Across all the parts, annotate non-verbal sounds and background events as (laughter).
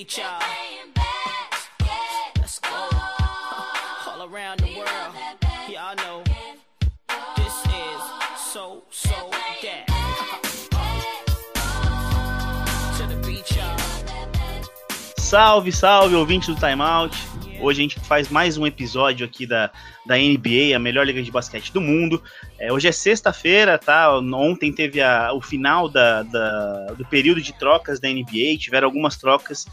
beat, y'all. Let's go. All around the world. Y'all know. This is so, so that. to the beat, y'all. Salve, salve, ouvinte do Timeout. Hoje a gente faz mais um episódio aqui da, da NBA, a melhor liga de basquete do mundo. É, hoje é sexta-feira, tá? Ontem teve a, o final da, da, do período de trocas da NBA. Tiveram algumas trocas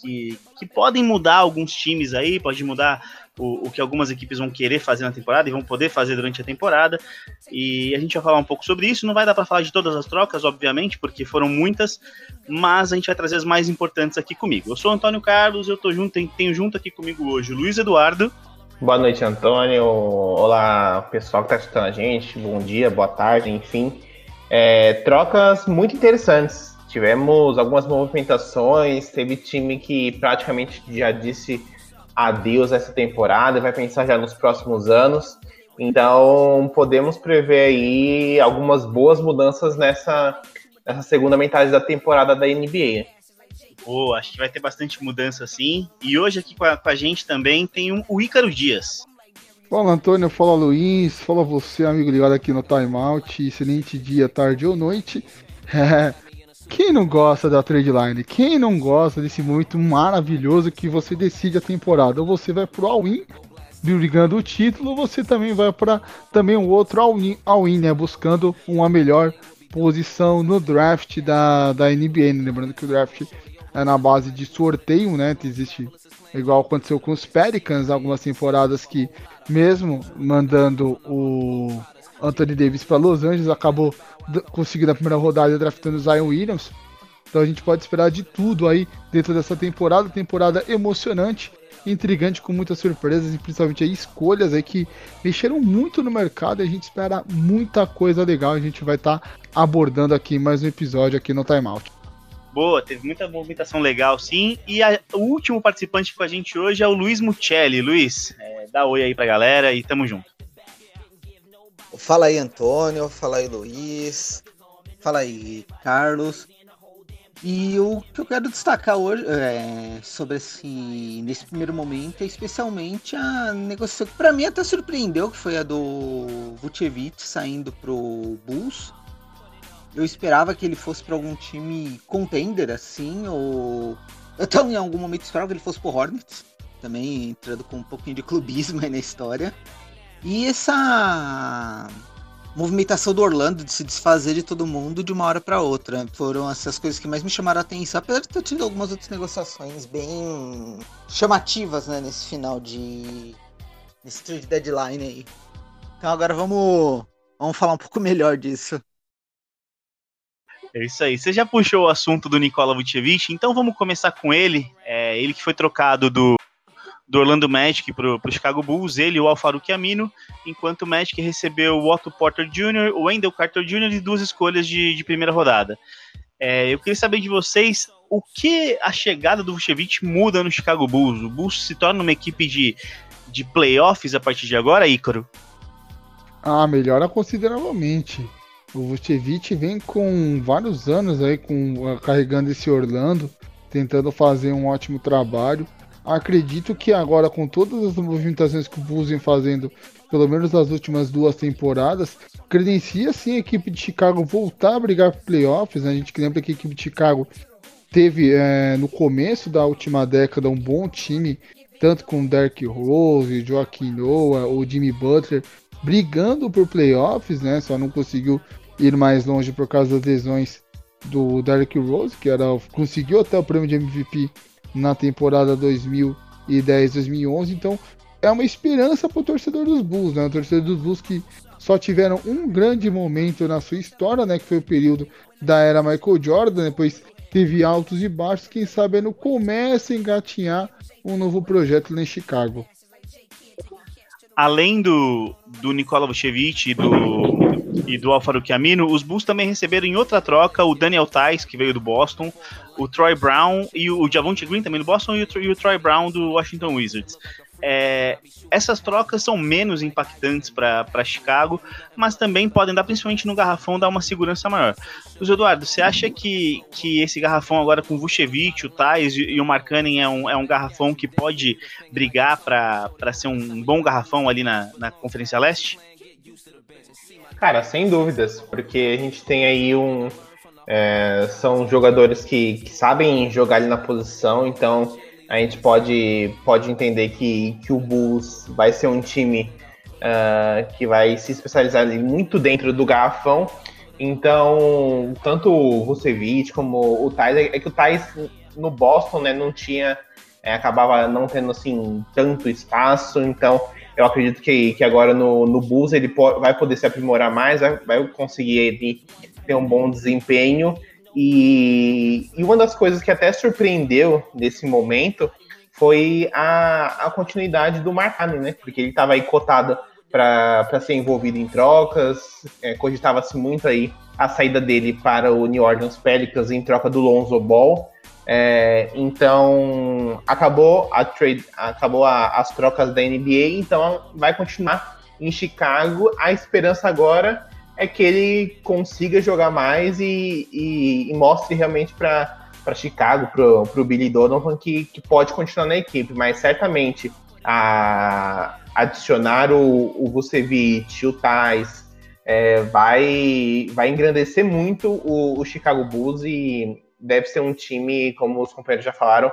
que, que podem mudar alguns times aí, pode mudar o, o, que algumas equipes vão querer fazer na temporada e vão poder fazer durante a temporada. E a gente vai falar um pouco sobre isso. Não vai dar para falar de todas as trocas, obviamente, porque foram muitas, mas a gente vai trazer as mais importantes aqui comigo. Eu sou o Antônio Carlos, eu tô junto, tenho junto aqui comigo hoje o Luiz Eduardo. Boa noite, Antônio. Olá, pessoal que está assistindo a gente. Bom dia, boa tarde, enfim. É, trocas muito interessantes. Tivemos algumas movimentações, teve time que praticamente já disse adeus essa temporada e vai pensar já nos próximos anos. Então, podemos prever aí algumas boas mudanças nessa, nessa segunda metade da temporada da NBA. Boa, acho que vai ter bastante mudança sim. E hoje aqui com a, com a gente também tem um, o Ícaro Dias. Fala Antônio, fala Luiz, fala você, amigo ligado aqui no Timeout. Excelente dia, tarde ou noite. (laughs) Quem não gosta da trade line? Quem não gosta desse momento maravilhoso que você decide a temporada? Ou você vai pro all-in, brigando o título, ou você também vai para também um outro all-in, all né? Buscando uma melhor posição no draft da, da NBA. Né? Lembrando que o draft é na base de sorteio, né? Existe igual aconteceu com os Pelicans, algumas temporadas que mesmo mandando o Anthony Davis para Los Angeles, acabou conseguindo a primeira rodada draftando o Zion Williams. Então a gente pode esperar de tudo aí dentro dessa temporada, temporada emocionante, intrigante com muitas surpresas e principalmente aí escolhas aí que mexeram muito no mercado e a gente espera muita coisa legal. A gente vai estar tá abordando aqui mais um episódio aqui no Timeout. Boa, teve muita movimentação legal, sim. E a, o último participante com a gente hoje é o Luiz Mucelli. Luiz, é, dá oi aí pra galera e tamo junto. Fala aí, Antônio. Fala aí, Luiz. Fala aí, Carlos. E o que eu quero destacar hoje é, sobre esse nesse primeiro momento é especialmente a negociação que para mim até surpreendeu, que foi a do Vucevic saindo pro Bulls. Eu esperava que ele fosse para algum time contender assim, ou eu também em algum momento esperava que ele fosse pro Hornets, também entrando com um pouquinho de clubismo aí na história. E essa movimentação do Orlando de se desfazer de todo mundo de uma hora para outra foram essas coisas que mais me chamaram a atenção, apesar de ter tido algumas outras negociações bem chamativas né, nesse final de nesse trade deadline aí. Então agora vamos vamos falar um pouco melhor disso. É isso aí. Você já puxou o assunto do Nikola Vucevic, então vamos começar com ele. É, ele que foi trocado do do Orlando Magic para o Chicago Bulls, ele e o Alfaruque Amino, enquanto o Magic recebeu o Otto Porter Jr., o Wendell Carter Jr. e duas escolhas de, de primeira rodada. É, eu queria saber de vocês o que a chegada do Vucevic muda no Chicago Bulls. O Bulls se torna uma equipe de, de playoffs a partir de agora, Ícaro? Ah, melhora consideravelmente. O Vucevic vem com vários anos aí com, carregando esse Orlando, tentando fazer um ótimo trabalho. Acredito que agora, com todas as movimentações que o Bulls vem fazendo, pelo menos nas últimas duas temporadas, credencia sim a equipe de Chicago voltar a brigar por playoffs. Né? A gente lembra que a equipe de Chicago teve é, no começo da última década um bom time, tanto com Derrick Rose, Joaquim Noah, ou Jimmy Butler, brigando por playoffs, né? Só não conseguiu ir mais longe por causa das lesões do Derrick Rose, que era conseguiu até o prêmio de MVP na temporada 2010-2011. Então é uma esperança para o torcedor dos Bulls, né? O torcedor dos Bulls que só tiveram um grande momento na sua história, né? Que foi o período da era Michael Jordan. Depois teve altos e baixos. Quem sabe no começa a engatinhar um novo projeto lá em Chicago. Além do, do Nikola Vucevic e do e do Alfaruque Amino, os Bulls também receberam em outra troca o Daniel Tice, que veio do Boston, o Troy Brown e o Javonte Green também do Boston e o, e o Troy Brown do Washington Wizards. é, essas trocas são menos impactantes para Chicago, mas também podem dar, principalmente no garrafão, dar uma segurança maior. Luiz Eduardo, você acha que, que esse garrafão agora com o Vucevic, o Thais e, e o Markkanen é um, é um garrafão que pode brigar para ser um bom garrafão ali na, na Conferência Leste? Cara, sem dúvidas, porque a gente tem aí um. É, são jogadores que, que sabem jogar ali na posição, então a gente pode, pode entender que, que o Bulls vai ser um time uh, que vai se especializar muito dentro do garrafão. Então, tanto o Vucevic como o Tyler, é que o Thais no Boston né, não tinha, é, acabava não tendo assim tanto espaço, então eu acredito que, que agora no, no Bulls ele vai poder se aprimorar mais, vai, vai conseguir ter um bom desempenho e, e, uma das coisas que até surpreendeu nesse momento foi a, a continuidade do Marcano, né? Porque ele estava aí cotado para ser envolvido em trocas, é, cogitava-se muito aí a saída dele para o New Orleans Pelicans em troca do Lonzo Ball. É, então acabou a trade, acabou a, as trocas da NBA, então vai continuar em Chicago. A esperança agora é que ele consiga jogar mais e, e, e mostre realmente para Chicago, para o Billy Donovan, que, que pode continuar na equipe, mas certamente a, adicionar o, o Vucevic, o Thais, é, vai, vai engrandecer muito o, o, Chicago Bulls e deve ser um time, como os companheiros já falaram,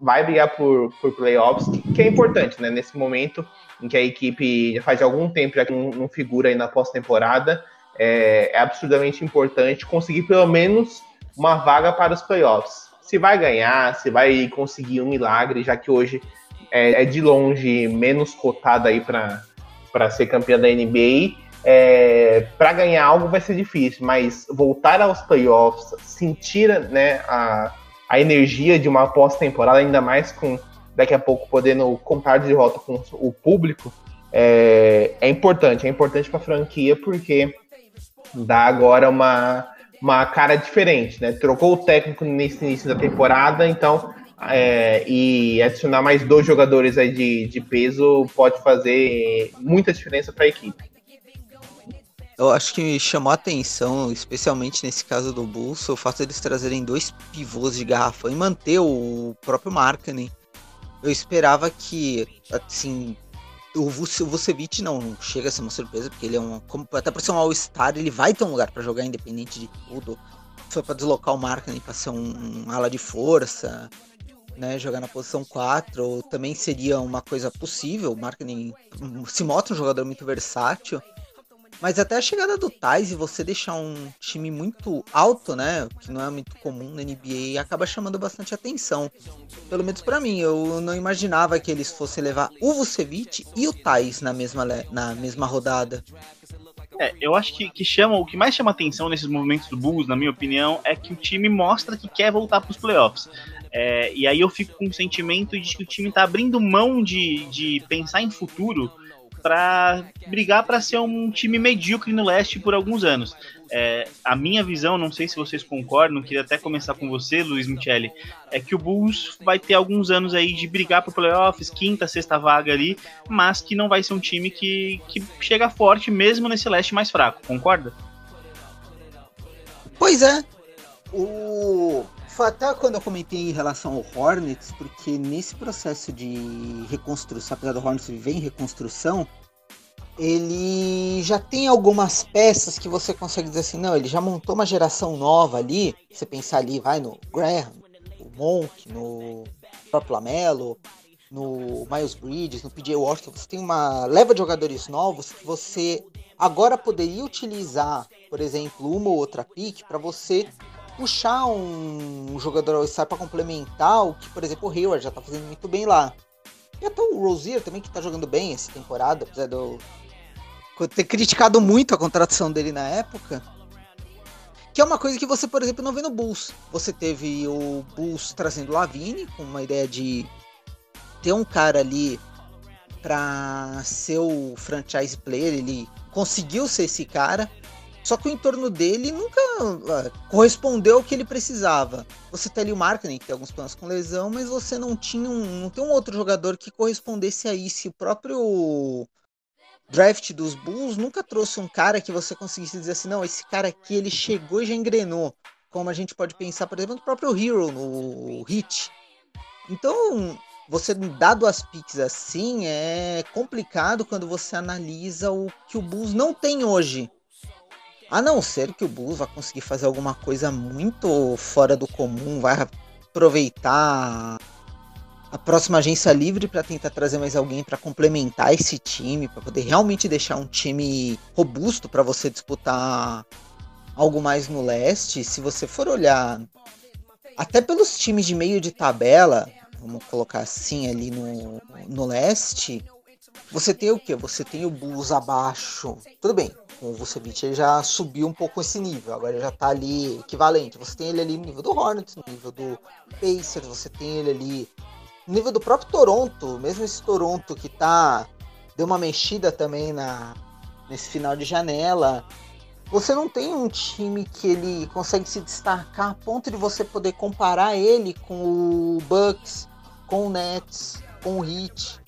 vai brigar por, por playoffs, que, é importante, né? Nesse momento em que a equipe já faz algum tempo já não, não figura aí na pós-temporada, é, é, absurdamente importante conseguir pelo menos uma vaga para os playoffs. Se vai ganhar, se vai conseguir um milagre, já que hoje é, é de longe menos cotada aí para ser campeã da NBA. É, para ganhar algo vai ser difícil, mas voltar aos playoffs, sentir né, a, a energia de uma pós-temporada, ainda mais com daqui a pouco podendo contar de volta com o público, é, é importante. É importante para a franquia porque dá agora uma, uma cara diferente, né? Trocou o técnico nesse início da temporada, então é, e adicionar mais dois jogadores aí de, de peso pode fazer muita diferença para a equipe. Eu acho que chamou a atenção, especialmente nesse caso do Bulls, o fato de eles trazerem dois pivôs de garrafa e manter o próprio Markkanen. Eu esperava que, assim, o Vucevic não chega a ser uma surpresa, porque ele é um. Até por ser um All-Star, ele vai ter um lugar para jogar independente de tudo. Foi para deslocar o Markkinen para ser um, um, ala de força, né? Jogar na posição 4 também seria uma coisa possível. O Markkinen se mostra um jogador muito versátil. Mas até a chegada do Thais e você deixar um time muito alto, né? Que não é muito comum na NBA, acaba chamando bastante atenção. Pelo menos para mim, eu não imaginava que eles fossem levar o Vucevic e o Thais na mesma, na mesma rodada. É, eu acho que, que chama, o que mais chama atenção nesses movimentos do Bulls, na minha opinião, é que o time mostra que quer voltar para os playoffs. É, e aí eu fico com o sentimento de que o time está abrindo mão de, de pensar em futuro para brigar para ser um time medíocre no leste por alguns anos. É, a minha visão, não sei se vocês concordam, queria até começar com você, Luiz Michele, é que o Bulls vai ter alguns anos aí de brigar por playoffs, quinta, sexta vaga ali, mas que não vai ser um time que, que chega forte mesmo nesse leste mais fraco, concorda? Pois é. O até quando eu comentei em relação ao Hornets, porque nesse processo de reconstrução, apesar do Hornets viver em reconstrução, ele já tem algumas peças que você consegue dizer assim, não, ele já montou uma geração nova ali. Você pensar ali, vai no Graham, no Monk, no próprio Lamelo, no Miles Bridges, no PJ Washington, você tem uma leva de jogadores novos que você agora poderia utilizar, por exemplo, uma ou outra pick para você puxar um, jogador All-Star para complementar o que, por exemplo, o Hayward já está fazendo muito bem lá. E até o Rozier também, que está jogando bem essa temporada, apesar de eu ter criticado muito a contratação dele na época. Que é uma coisa que você, por exemplo, não vê no Bulls. Você teve o Bulls trazendo o Lavine, com uma ideia de ter um cara ali para ser o franchise player. Ele conseguiu ser esse cara. Só que o entorno dele nunca uh, correspondeu ao que ele precisava. Você tem ali o Markkinen, que tem alguns planos com lesão, mas você não tinha um, não tem um outro jogador que correspondesse a isso. O próprio draft dos Bulls nunca trouxe um cara que você conseguisse dizer assim, não, esse cara aqui ele chegou e já engrenou. Como a gente pode pensar, por exemplo, no próprio Hero, no Hit. Então, você dar duas picks assim é complicado quando você analisa o que o Bulls não tem hoje. A não ser que o Bulls vá conseguir fazer alguma coisa muito fora do comum, vai aproveitar a próxima agência livre para tentar trazer mais alguém para complementar esse time, para poder realmente deixar um time robusto para você disputar algo mais no leste. Se você for olhar até pelos times de meio de tabela, vamos colocar assim ali no, no leste, você tem o que? Você tem o Bulls abaixo. Tudo bem, o Vucevic ele já subiu um pouco esse nível, agora já tá ali equivalente. Você tem ele ali no nível do Hornets, no nível do Pacers, você tem ele ali no nível do próprio Toronto, mesmo esse Toronto que tá deu uma mexida também na nesse final de janela. Você não tem um time que ele consegue se destacar a ponto de você poder comparar ele com o Bucks, com o Nets, com o Heat.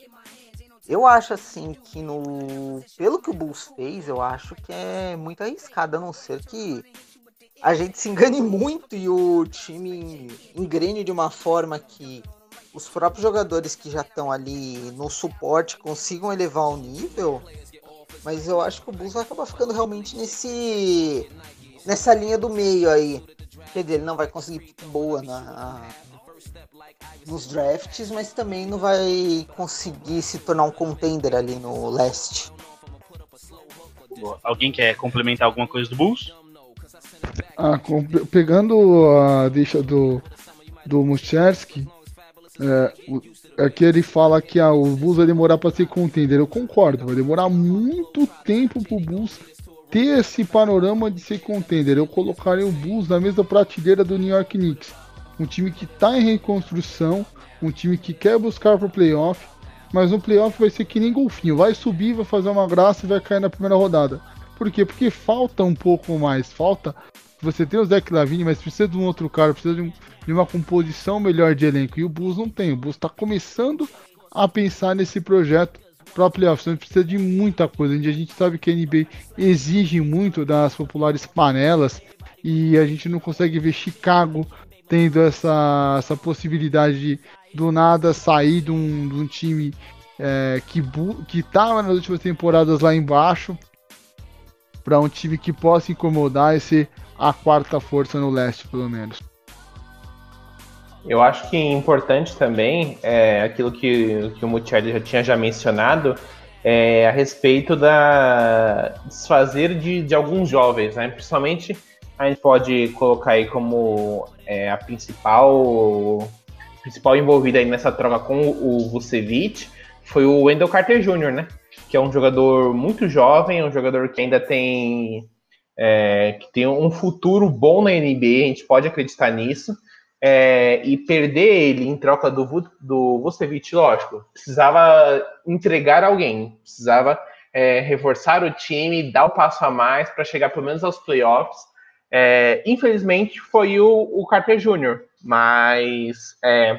Eu acho assim que no pelo que o Bulls fez, eu acho que é muito arriscado, a não ser que a gente se engane (laughs) muito e o time engrene de uma forma que os próprios jogadores que já estão ali no suporte consigam elevar o nível, mas eu acho que o Bulls vai acabar ficando realmente nesse nessa linha do meio aí. Quer dizer, ele não vai conseguir boa na, nos drafts, mas também não vai conseguir se tornar um contender ali no leste. Alguém quer complementar alguma coisa do Bulls? Ah, pegando a deixa do, do Muchersky, é, aqui ele fala que ah, o Bulls vai demorar para ser contender. Eu concordo, vai demorar muito tempo pro Bulls ter esse panorama de ser contender. Eu colocaria o Bulls na mesma prateleira do New York Knicks. Um time que está em reconstrução, um time que quer buscar pro playoff, mas no playoff vai ser que nem golfinho, vai subir, vai fazer uma graça e vai cair na primeira rodada. Por quê? Porque falta um pouco mais, falta você tem o Zach Lavine, mas precisa de um outro cara, precisa de um, de uma composição melhor de elenco. E o Bulls não tem. O Bulls está começando a pensar nesse projeto para playoffs. Então precisa de muita coisa. A gente sabe que a NBA exige muito das populares panelas e a gente não consegue ver Chicago tendo essa, essa possibilidade de do nada sair de um, de um time é, que que estava nas últimas temporadas lá embaixo para um time que possa incomodar e ser a quarta força no leste, pelo menos. Eu acho que importante também é aquilo que, que o Mucciardi já tinha já mencionado é, a respeito da desfazer de, de alguns jovens, né? Principalmente a gente pode colocar aí como é, a principal principal envolvida aí nessa troca com o Vucevic foi o Wendell Carter Jr., né? Que é um jogador muito jovem, um jogador que ainda tem é, que tem um futuro bom na NBA, a gente pode acreditar nisso é, e perder ele em troca do, do Vucevic, lógico, precisava entregar alguém, precisava é, reforçar o time, dar o um passo a mais para chegar pelo menos aos playoffs. É, infelizmente foi o, o Carter Jr., mas é,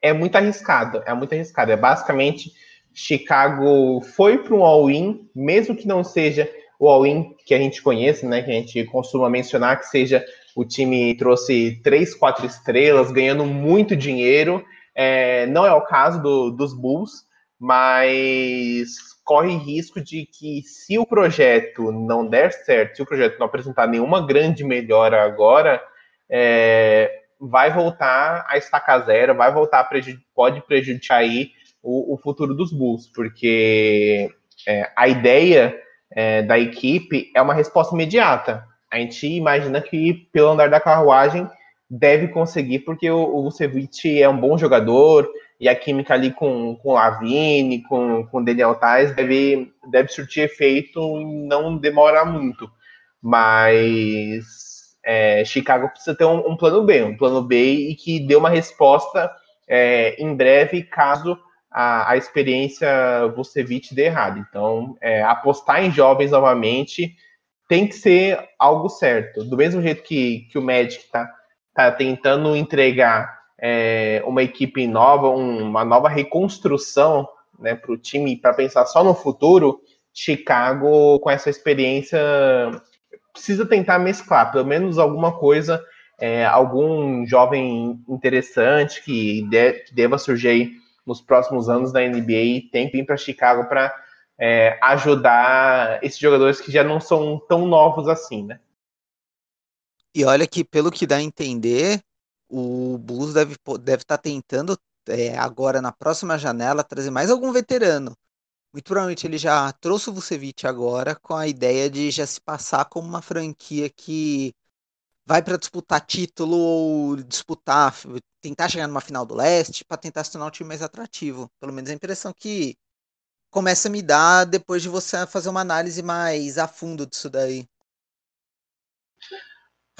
é muito arriscado, é muito arriscado. É basicamente Chicago foi para um all-in, mesmo que não seja o all-in que a gente conhece, né, que a gente costuma mencionar, que seja o time trouxe três, quatro estrelas, ganhando muito dinheiro. É, não é o caso do, dos Bulls, mas corre risco de que se o projeto não der certo, se o projeto não apresentar nenhuma grande melhora agora, é, vai voltar a estacar zero, vai voltar a prejud pode prejudicar aí o, o, futuro dos Bulls, porque é, a ideia é, da equipe é uma resposta imediata. A gente imagina que pelo andar da carruagem deve conseguir, porque o, o Vucevic é um bom jogador e a química ali com, com o Lavine, com, com Daniel Tais deve, deve surtir efeito e não demora muito. Mas é, Chicago precisa ter um, um, plano B, um plano B e que dê uma resposta é, em breve caso a, a experiência Vucevic dê errado. Então, é, apostar em jovens novamente tem que ser algo certo. Do mesmo jeito que, que o Magic está tá tentando entregar é, uma equipe nova, um, uma nova reconstrução né, para o time, para pensar só no futuro, Chicago, com essa experiência, precisa tentar mesclar pelo menos alguma coisa, é, algum jovem interessante que, de, que deva surgir nos próximos anos da NBA, tem que vir para Chicago para é, ajudar esses jogadores que já não são tão novos assim, né? E olha que, pelo que dá a entender, o Bulls deve estar deve tá tentando é, agora na próxima janela trazer mais algum veterano. Muito provavelmente ele já trouxe o Vucevic agora com a ideia de já se passar como uma franquia que vai para disputar título ou disputar, tentar chegar numa final do leste para tentar se tornar um time mais atrativo. Pelo menos a impressão que começa a me dar depois de você fazer uma análise mais a fundo disso daí.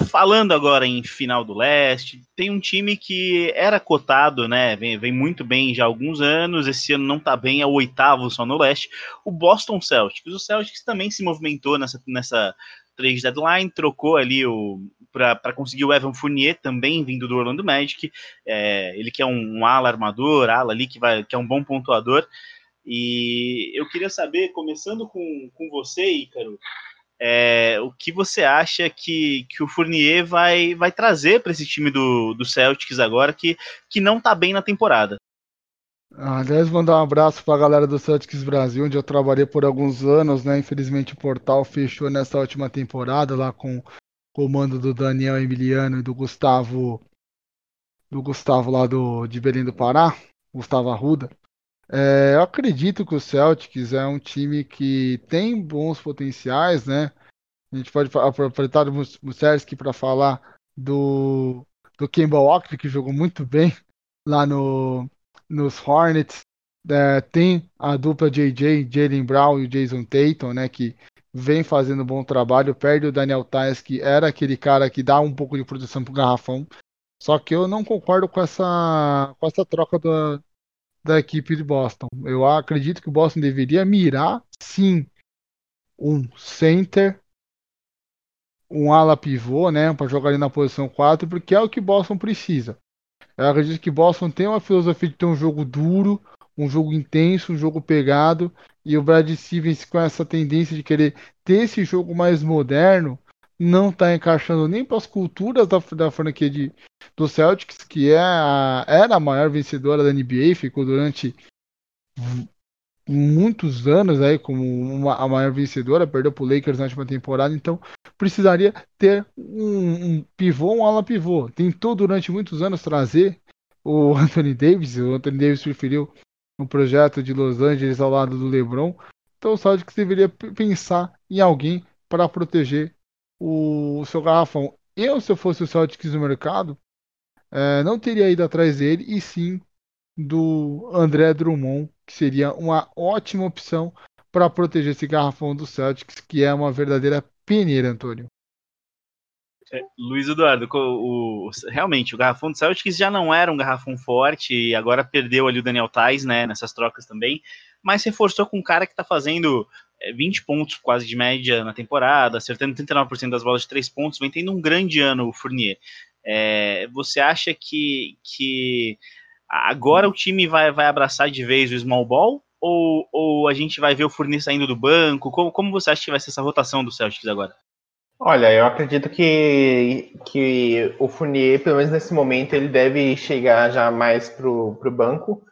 Falando agora em final do leste, tem um time que era cotado, né? Vem, vem, muito bem já há alguns anos. Esse ano não tá bem, é o oitavo só no leste. O Boston Celtics. O Celtics também se movimentou nessa, nessa trade deadline, trocou ali o para conseguir o Evan Fournier, também vindo do Orlando Magic. É, ele que é um, um ala armador, ala ali que, vai, que é um bom pontuador. E eu queria saber, começando com, com você, Ícaro, é, o que você acha que, que o Fournier vai, vai trazer para esse time do, do Celtics agora que, que não está bem na temporada? Aliás, mandar um abraço para a galera do Celtics Brasil, onde eu trabalhei por alguns anos, né? Infelizmente o portal fechou nessa última temporada lá com o comando do Daniel Emiliano e do Gustavo do Gustavo lá do, de Belém do Pará, Gustavo Arruda. É, eu acredito que o Celtics é um time que tem bons potenciais, né? A gente pode aproveitar o Muserski para falar do, do Kemba Walker, que jogou muito bem lá no, nos Hornets. É, tem a dupla JJ, Jalen Brown e o Jason Tatum, né? Que vem fazendo um bom trabalho. Perde o Daniel Tais, que era aquele cara que dá um pouco de proteção pro garrafão. Só que eu não concordo com essa, com essa troca do, da equipe de Boston. Eu acredito que o Boston deveria mirar, sim, um center, um ala pivô, né, para jogar ali na posição 4, porque é o que Boston precisa. Eu acredito que Boston tem uma filosofia de ter um jogo duro, um jogo intenso, um jogo pegado, e o Brad Stevens com essa tendência de querer ter esse jogo mais moderno, não está encaixando nem para as culturas da, da franquia de, do Celtics, que é a, era a maior vencedora da NBA, ficou durante muitos anos aí como uma, a maior vencedora, perdeu para o Lakers na última temporada, então precisaria ter um, um pivô, um ala pivô. Tentou durante muitos anos trazer o (laughs) Anthony Davis, o Anthony Davis preferiu um projeto de Los Angeles ao lado do LeBron, então o Celtics deveria pensar em alguém para proteger o seu garrafão. Eu, se eu fosse o Celtics no mercado, é, não teria ido atrás dele, e sim do André Drummond, que seria uma ótima opção para proteger esse garrafão do Celtics, que é uma verdadeira peneira, Antônio. É, Luiz Eduardo, o, o, realmente o garrafão do Celtics já não era um garrafão forte e agora perdeu ali o Daniel Tais, né, nessas trocas também, mas reforçou com um cara que está fazendo 20 é, pontos quase de média na temporada, acertando 39% das bolas de 3 pontos, vem tendo um grande ano o Fournier. É, você acha que, que agora o time vai, vai abraçar de vez o small ball? Ou, ou a gente vai ver o Fournier saindo do banco? Como, como você acha que vai ser essa rotação do Celtics agora? Olha, eu acredito que, que o Fournier, pelo menos nesse momento, ele deve chegar já mais para o banco.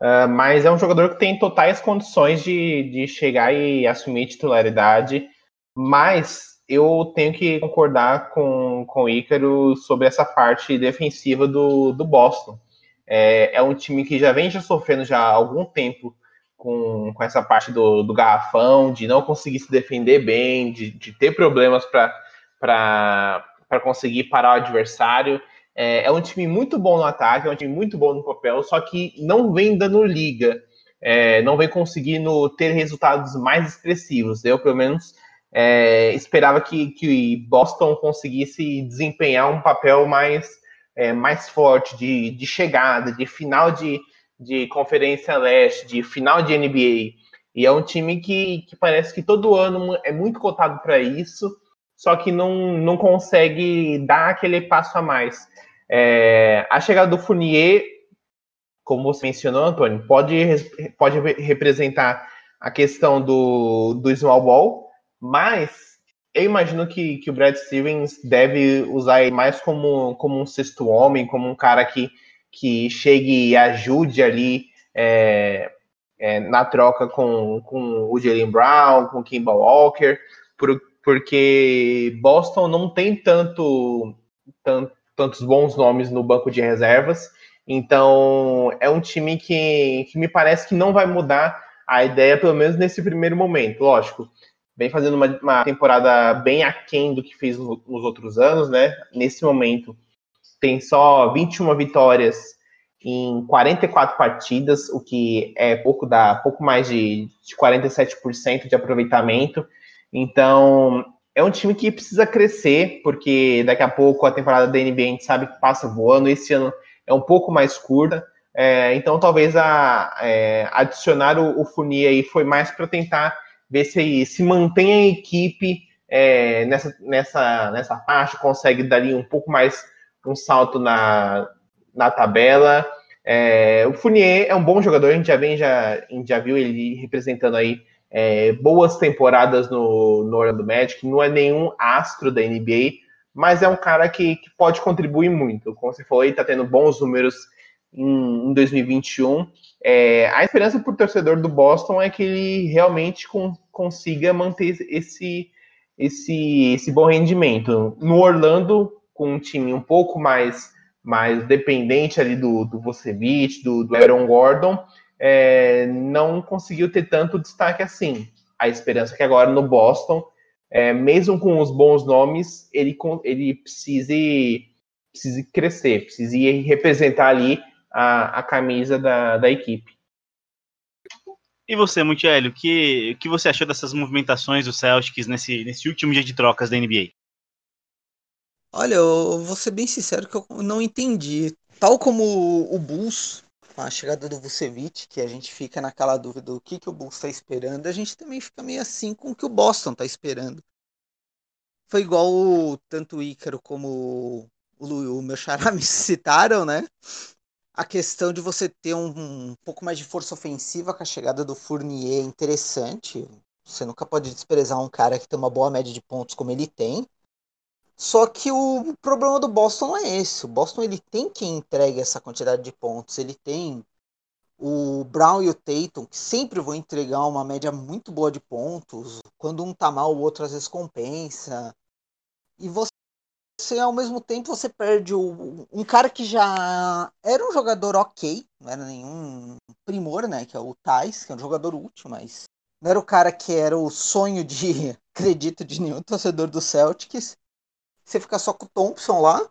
Uh, mas é um jogador que tem totais condições de, de chegar e assumir titularidade. Mas eu tenho que concordar com, com o Ícaro sobre essa parte defensiva do, do Boston. É, é um time que já vem já sofrendo já há algum tempo com, com essa parte do, do garrafão, de não conseguir se defender bem, de, de ter problemas para conseguir parar o adversário. É, é, um time muito bom no ataque, é um time muito bom no papel, só que não vem dando liga, é, não vem conseguindo ter resultados mais expressivos. Eu, pelo menos, é, esperava que, que Boston conseguisse desempenhar um papel mais, é, mais forte de, de chegada, de final de, de Conferência Leste, de final de NBA. E é um time que, que parece que todo ano é muito cotado para isso, só que não, não consegue dar aquele passo a mais. É, a chegada do Fournier, como você mencionou, Antônio, pode, pode representar a questão do, do small ball, mas eu imagino que, que o Brad Stevens deve usar ele mais como, como um sexto homem, como um cara que, que chegue e ajude ali é, é, na troca com, com o Jalen Brown, com o Kimball Walker, porque Boston não tem tanto, tanto, tantos bons nomes no banco de reservas. Então é um time que, que me parece que não vai mudar a ideia, pelo menos nesse primeiro momento. Lógico, vem fazendo uma, uma temporada bem aquém do que fez nos, outros anos, né? Nesse momento tem só 21 vitórias em 44 partidas, o que é pouco dá pouco mais de, de 47% de aproveitamento. Então, é um time que precisa crescer, porque daqui a pouco a temporada da NBA a gente sabe que passa voando, esse ano é um pouco mais curta. É, então, talvez a, é, adicionar o, o Fournier aí foi mais para tentar ver se se mantém a equipe é, nessa, nessa, nessa parte, consegue dar um pouco mais um salto na, na tabela. É, o Fournier é um bom jogador, a gente já, vem, já, a gente já viu ele representando aí é, boas temporadas no, no Orlando Magic, não é nenhum astro da NBA, mas é um cara que, que pode contribuir muito. Como você falou, ele está tendo bons números em, em 2021. É, a esperança para o torcedor do Boston é que ele realmente com, consiga manter esse, esse, esse bom rendimento. No Orlando, com um time um pouco mais mais dependente ali do, do Vucevic, do, do Aaron Gordon, é, não conseguiu ter tanto destaque assim. A esperança é que agora no Boston, é, mesmo com os bons nomes, ele, ele precise, precise crescer, precise representar ali a, a camisa da, da equipe. E você, Montiel, o que, o que você achou dessas movimentações do Celtics nesse, nesse último dia de trocas da NBA? Olha, eu vou ser bem sincero que eu não entendi. Tal como o Bulls, com a chegada do Vucevic, que a gente fica naquela dúvida do que, que o Bulls está esperando, a gente também fica meio assim com o que o Boston está esperando. Foi igual o, tanto o Ícaro como o, o meu xará (laughs) me citaram, né? A questão de você ter um, um pouco mais de força ofensiva com a chegada do Fournier é interessante. Você nunca pode desprezar um cara que tem uma boa média de pontos como ele tem. Só que o problema do Boston não é esse. O Boston ele tem quem entregue essa quantidade de pontos. Ele tem o Brown e o Tatum, que sempre vão entregar uma média muito boa de pontos. Quando um tá mal, o outro às vezes compensa. E você, ao mesmo tempo, você perde o, um cara que já era um jogador ok, não era nenhum primor, né? Que é o Thais, que é um jogador útil, mas não era o cara que era o sonho de, (laughs) acredito, de nenhum torcedor do Celtics. Você fica só com o Thompson lá.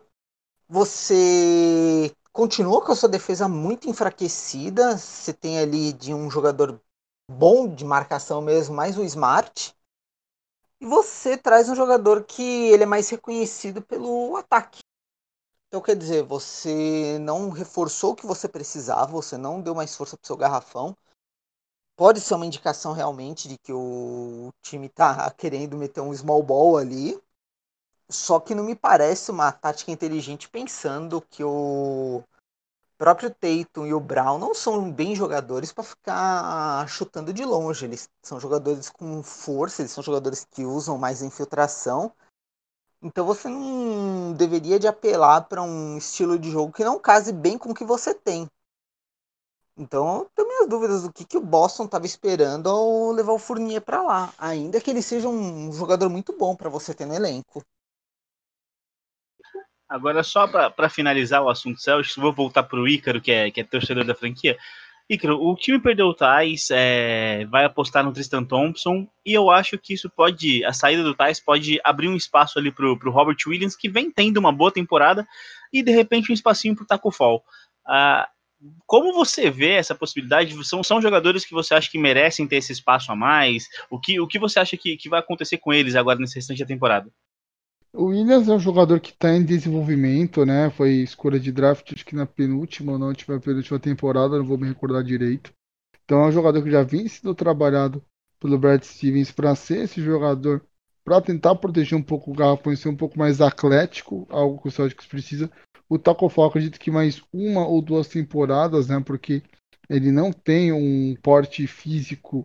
Você continua com a sua defesa muito enfraquecida. Você tem ali de um jogador bom de marcação mesmo, mais o Smart. E você traz um jogador que ele é mais reconhecido pelo ataque. Então quer dizer, você não reforçou o que você precisava, você não deu mais força para o seu garrafão. Pode ser uma indicação realmente de que o time está (laughs) querendo meter um small ball ali. Só que não me parece uma tática inteligente pensando que o próprio Tatum e o Brown não são bem jogadores para ficar chutando de longe. Eles são jogadores com força, eles são jogadores que usam mais infiltração. Então você não deveria de apelar para um estilo de jogo que não case bem com o que você tem. Então eu tenho minhas dúvidas do que, que o Boston estava esperando ao levar o Fournier para lá. Ainda que ele seja um jogador muito bom para você ter no elenco. Agora, só para finalizar o assunto Celtics, vou voltar para o Ícaro, que é, que é torcedor da franquia. Ícaro, o time perdeu o Thais, é, vai apostar no Tristan Thompson, e eu acho que isso pode, a saída do Thais pode abrir um espaço ali para o Robert Williams, que vem tendo uma boa temporada, e de repente um espacinho para o Taco Fall. Ah, como você vê essa possibilidade? São, são jogadores que você acha que merecem ter esse espaço a mais? O que, o que você acha que, que vai acontecer com eles agora nesse restante da temporada? O Williams é um jogador que está em desenvolvimento, né? Foi escolha de draft, acho que na penúltima ou na última, penúltima temporada, não vou me recordar direito. Então é um jogador que já vinha sendo trabalhado pelo Brad Stevens para ser esse jogador, para tentar proteger um pouco o garrafão e ser um pouco mais atlético, algo que o Celtics precisa. O Taco Fall acredito que mais uma ou duas temporadas, né? Porque ele não tem um porte físico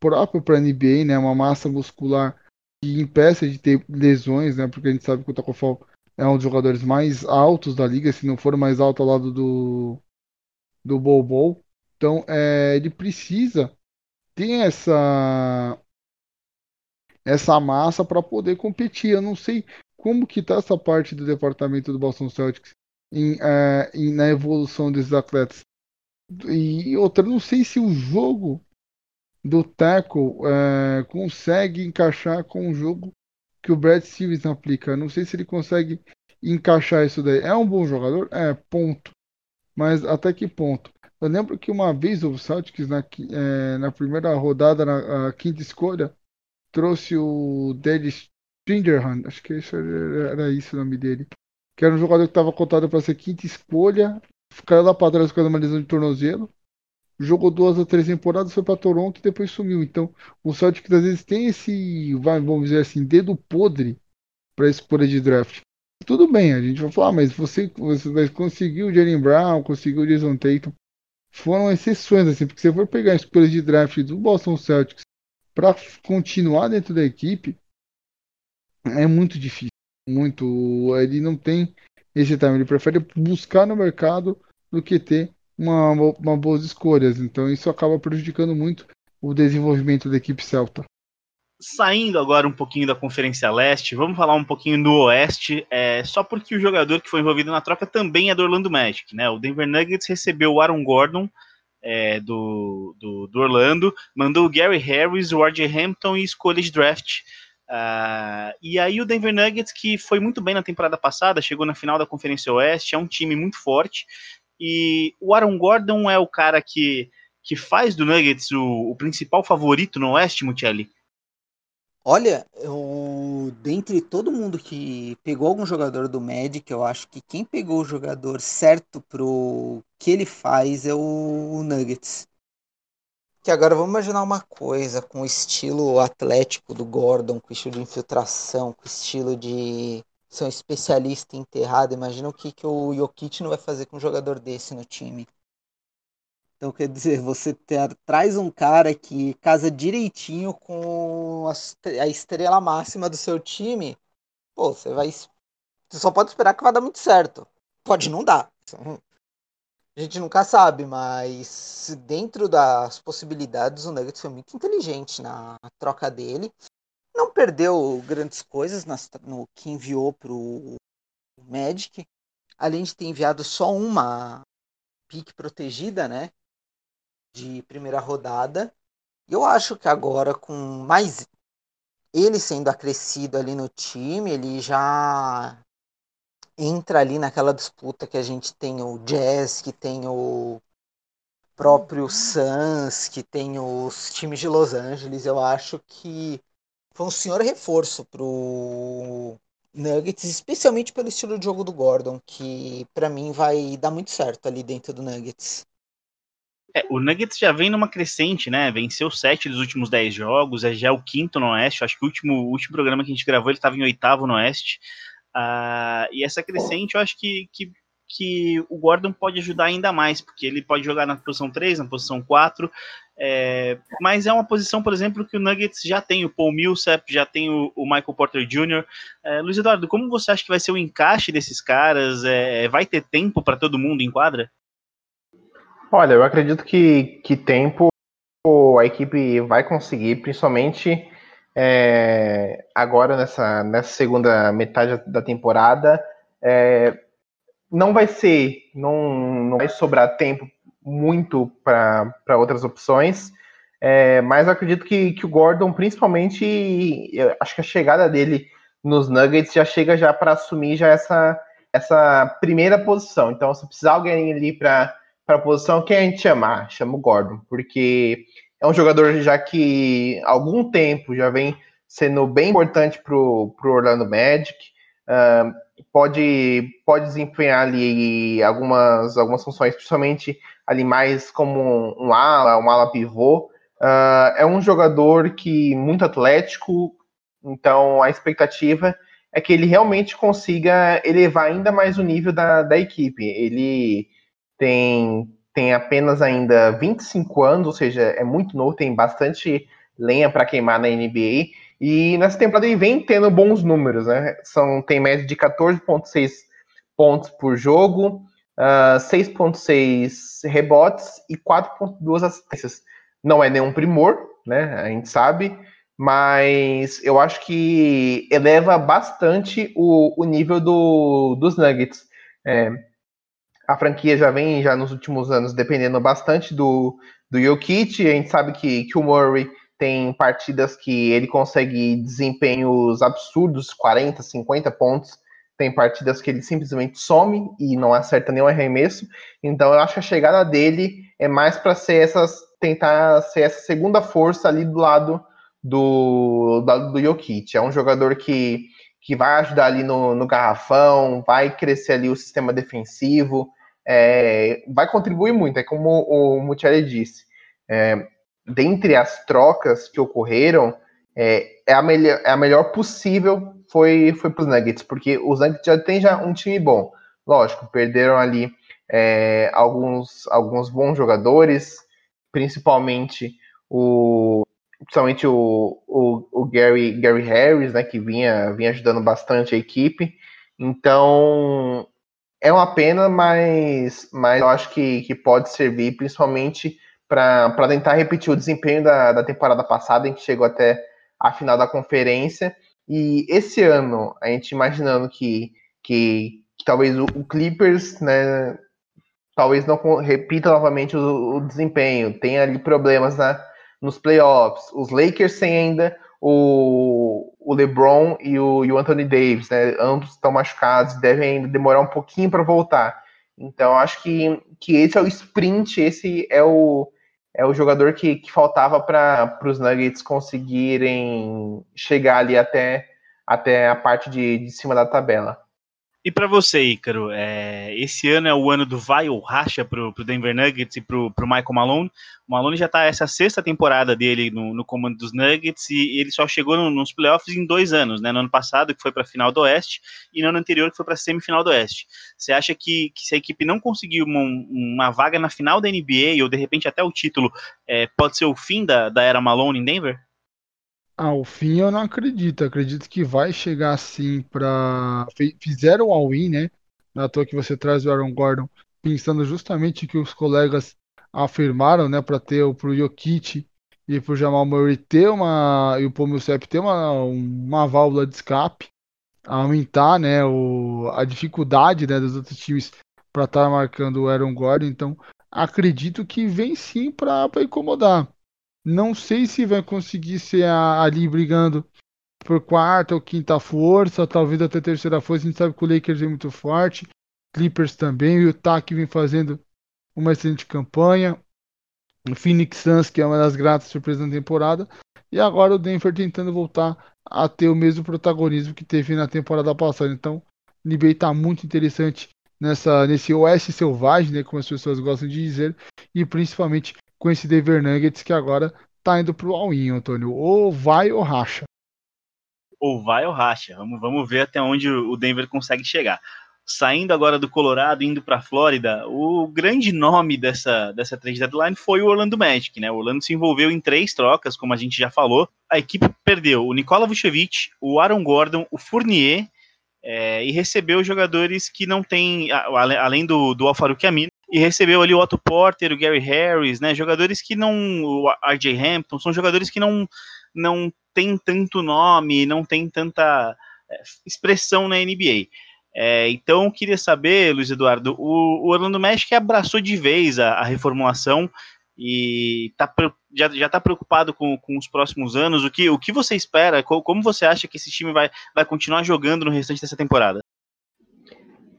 próprio para NBA, né? Uma massa muscular que impeça de ter lesões, né? Porque a gente sabe que o Taco Fall é um dos jogadores mais altos da liga, se não for mais alto ao lado do do Bobo. Então, é, ele precisa ter essa essa massa para poder competir. Eu não sei como que tá essa parte do departamento do Boston Celtics em, é, em, na evolução desses atletas. E outra, não sei se o jogo do tackle é, consegue encaixar com o jogo que o Brad Stevens aplica. Não sei se ele consegue encaixar isso daí. É um bom jogador? É, ponto. Mas até que ponto? Eu lembro que uma vez o Celtics, na, é, na primeira rodada, na quinta escolha, trouxe o Dennis Stringerhan, acho que isso era, era isso o nome dele, que era um jogador que estava cotado para ser quinta escolha, caiu lá para trás com uma lesão de tornozelo, jogou duas ou três temporadas, foi para Toronto e depois sumiu. Então, o Celtics às vezes tem esse, vamos dizer assim, dedo podre para escolha de draft. Tudo bem, a gente vai falar, mas você, você conseguiu o Jalen Brown, conseguiu o Jason Tatum, foram exceções, assim, porque se você for pegar escolhas de draft do Boston Celtics para continuar dentro da equipe, é muito difícil. Muito. Ele não tem esse time. Ele prefere buscar no mercado do que ter uma, uma boas escolhas. Então isso acaba prejudicando muito o desenvolvimento da equipe celta saindo agora um pouquinho da Conferência Leste, vamos falar um pouquinho do Oeste, é, só porque o jogador que foi envolvido na troca também é do Orlando Magic, né? O Denver Nuggets recebeu o Aaron Gordon é, do, do, do, Orlando, mandou o Gary Harris, o R.J. Hampton e escolha de draft. Uh, e aí o Denver Nuggets, que foi muito bem na temporada passada, chegou na final da Conferência Oeste, é um time muito forte, e o Aaron Gordon é o cara que, que faz do Nuggets o, o principal favorito no Oeste, Mucelli? Olha, eu, dentre todo mundo que pegou algum jogador do Magic, eu acho que quem pegou o jogador certo pro que ele faz é o Nuggets. Que agora vamos imaginar uma coisa com o estilo atlético do Gordon, com o estilo de infiltração, com o estilo de ser um especialista enterrado. Imagina o que, que o Jokic não vai fazer com um jogador desse no time. Então, quer dizer, você ter, traz um cara que casa direitinho com a, a, estrela máxima do seu time, pô, você vai. Você só pode esperar que vai dar muito certo. Pode não dar. A gente nunca sabe, mas dentro das possibilidades, o Nuggets foi muito inteligente na troca dele. Não perdeu grandes coisas no que enviou pro Magic. Além de ter enviado só uma pique protegida, né? de primeira rodada. Eu acho que agora, com mais ele sendo acrescido ali no time, ele já entra ali naquela disputa que a gente tem o Jazz, que tem o próprio Suns, que tem os times de Los Angeles. Eu acho que foi um senhor reforço pro Nuggets, especialmente pelo estilo de jogo do Gordon, que para mim vai dar muito certo ali dentro do Nuggets. É, o Nuggets já vem numa crescente, né? Venceu sete dos últimos dez jogos, é já o quinto no Oeste. Acho que o último, o último programa que a gente gravou ele estava em oitavo no Oeste. Uh, e essa crescente eu acho que, que, que, o Gordon pode ajudar ainda mais, porque ele pode jogar na posição 3, na posição 4. É, mas é uma posição, por exemplo, que o Nuggets já tem o Paul Millsap, já tem o, o Michael Porter Jr. É, Luiz Eduardo, como você acha que vai ser o encaixe desses caras? É, vai ter tempo para todo mundo em quadra? Olha, eu acredito que, que tempo a equipe vai conseguir, principalmente é, agora nessa, nessa segunda metade da temporada. É, não vai ser, não, não vai sobrar tempo muito para outras opções, é, mas eu acredito que, que o Gordon, principalmente, acho que a chegada dele nos Nuggets já chega já para assumir já essa, essa primeira posição. Então, se precisar alguém ali para a posição, quem a gente chamar? Chama o Gordon, porque é um jogador já que há algum tempo já vem sendo bem importante para o Orlando Magic. Uh, pode, pode desempenhar ali algumas, algumas funções, principalmente ali mais como um ala, um ala pivô. Uh, é um jogador que muito atlético, então a expectativa é que ele realmente consiga elevar ainda mais o nível da, da equipe. Ele tem, tem apenas ainda 25 anos, ou seja, é muito novo, tem bastante lenha para queimar na NBA. E nessa temporada ele vem tendo bons números, né? São, tem média de 14,6 pontos por jogo, uh, ah, 6,6 rebotes e 4,2 assistências. Não é nenhum primor, né? A gente sabe, mas eu acho que eleva bastante o, o nível do, dos Nuggets. É, a franquia já vem, já nos últimos anos, dependendo bastante do, do Jokic. A gente sabe que, que o Murray tem partidas que ele consegue desempenhos absurdos, 40, 50 pontos. Tem partidas que ele simplesmente some e não acerta nenhum arremesso. Então eu acho que a chegada dele é mais para ser essas tentar ser essa segunda força ali do lado do, do do Jokic. É um jogador que, que vai ajudar ali no, no garrafão, vai crescer ali o sistema defensivo, é, vai contribuir muito, é como o Mucciari disse. É, dentre as trocas que ocorreram, é, é, a, melhor, é a melhor possível foi, foi para os Nuggets, porque os Nuggets já tem já um time bom. Lógico, perderam ali é, alguns, alguns bons jogadores, principalmente o, principalmente o, o, o, Gary, Gary Harris, né, que vinha, vinha ajudando bastante a equipe. Então, é uma pena, mas, mas eu acho que, que pode servir principalmente para tentar repetir o desempenho da, da temporada passada, em que chegou até a final da conferência. E esse ano, a gente imaginando que, que, que talvez o, o, Clippers, né, talvez não repita novamente o, o desempenho, tenha ali problemas na nos playoffs. Os Lakers têm ainda o, o LeBron e o, e o Anthony Davis, né? Ambos estão machucados, devem ainda demorar um pouquinho para voltar. Então, acho que, que esse é o sprint, esse é o, é o jogador que, que faltava para os Nuggets conseguirem chegar ali até, até a parte de, de cima da tabela. E para você, Ícaro, é, esse ano é o ano do vai ou racha para o Denver Nuggets e para o Michael Malone. O Malone já está essa sexta temporada dele no, no, comando dos Nuggets e ele só chegou no, nos playoffs em dois anos, né? No ano passado, que foi para a final do Oeste, e no ano anterior, que foi para a semifinal do Oeste. Você acha que, que, se a equipe não conseguir uma, uma, vaga na final da NBA ou de repente até o título, é, pode ser o fim da, da era Malone em Denver? Ao fim eu não acredito. Acredito que vai chegar assim para fizeram o all-in, né? Na toa que você traz o Aaron Gordon, pensando justamente que os colegas afirmaram, né, para ter o pro Jokic e pro Jamal Murray ter uma e o Millsap ter uma, uma válvula de escape, aumentar, né, o, a dificuldade, né, dos outros times para estar tá marcando o Aaron Gordon. Então, acredito que vem sim para incomodar. Não sei se vai conseguir ser ali brigando por quarta ou quinta força, talvez até terceira força. A gente sabe que o Lakers é muito forte, Clippers também, o Utah que vem fazendo uma excelente campanha, o Phoenix Suns que é uma das gratas surpresas da temporada, e agora o Denver tentando voltar a ter o mesmo protagonismo que teve na temporada passada. Então, o NBA está muito interessante nessa nesse oeste selvagem, né, como as pessoas gostam de dizer, e principalmente com esse Denver Nuggets que agora tá indo pro all-in, Antônio. Ou vai ou racha. Ou vai ou racha. Vamos, vamos ver até onde o Denver consegue chegar. Saindo agora do Colorado, indo para a Flórida, o grande nome dessa, dessa trade deadline foi o Orlando Magic, né? O Orlando se envolveu em três trocas, como a gente já falou. A equipe perdeu o Nikola Vucevic, o Aaron Gordon, o Fournier é, e recebeu jogadores que não têm, além do, do Alfaruque e recebeu ali o Otto Porter, o Gary Harris, né? Jogadores que não. O RJ Hampton, são jogadores que não, não tem tanto nome, não tem tanta é, expressão na NBA. É, então, queria saber, Luiz Eduardo, o, o Orlando Magic abraçou de vez a, a reformulação e tá, já está preocupado com, com os próximos anos. O que, o que você espera? Como você acha que esse time vai, vai continuar jogando no restante dessa temporada?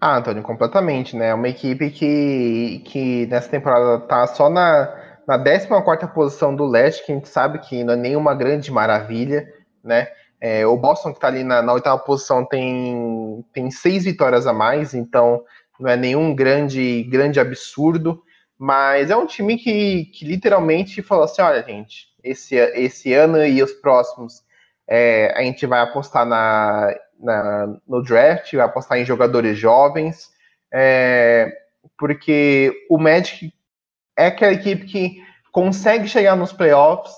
Ah, Antônio, completamente, né? É uma equipe que, que nessa temporada tá só na, na 14 posição do leste, que a gente sabe que não é nenhuma grande maravilha, né? É, o Boston, que está ali na, na, oitava posição, tem, tem seis vitórias a mais, então não é nenhum grande, grande absurdo, mas é um time que, que literalmente falou assim: olha, gente, esse, esse ano e os próximos é, a gente vai apostar na, na, no draft, apostar em jogadores jovens, é, porque o Magic é aquela equipe que consegue chegar nos playoffs,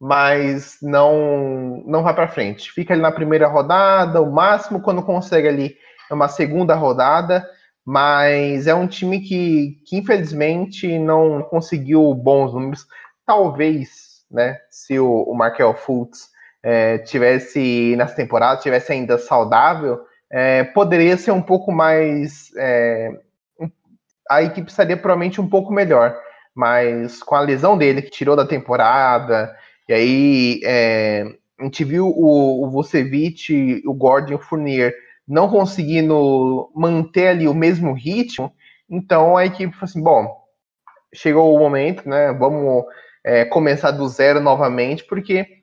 mas não não vai para frente. Fica ali na primeira rodada, o máximo quando consegue ali é uma segunda rodada, mas é um time que, que infelizmente não conseguiu bons números. Talvez, né, se o, o Markel Fultz é, tivesse nessa temporada, tivesse ainda saudável, é, poderia ser um pouco mais. É, a equipe estaria provavelmente um pouco melhor, mas com a lesão dele, que tirou da temporada, e aí é, a gente viu o, o Vucevic, o Gordon o Fournier não conseguindo manter ali o mesmo ritmo, então a equipe falou assim: bom, chegou o momento, né? Vamos é, começar do zero novamente, porque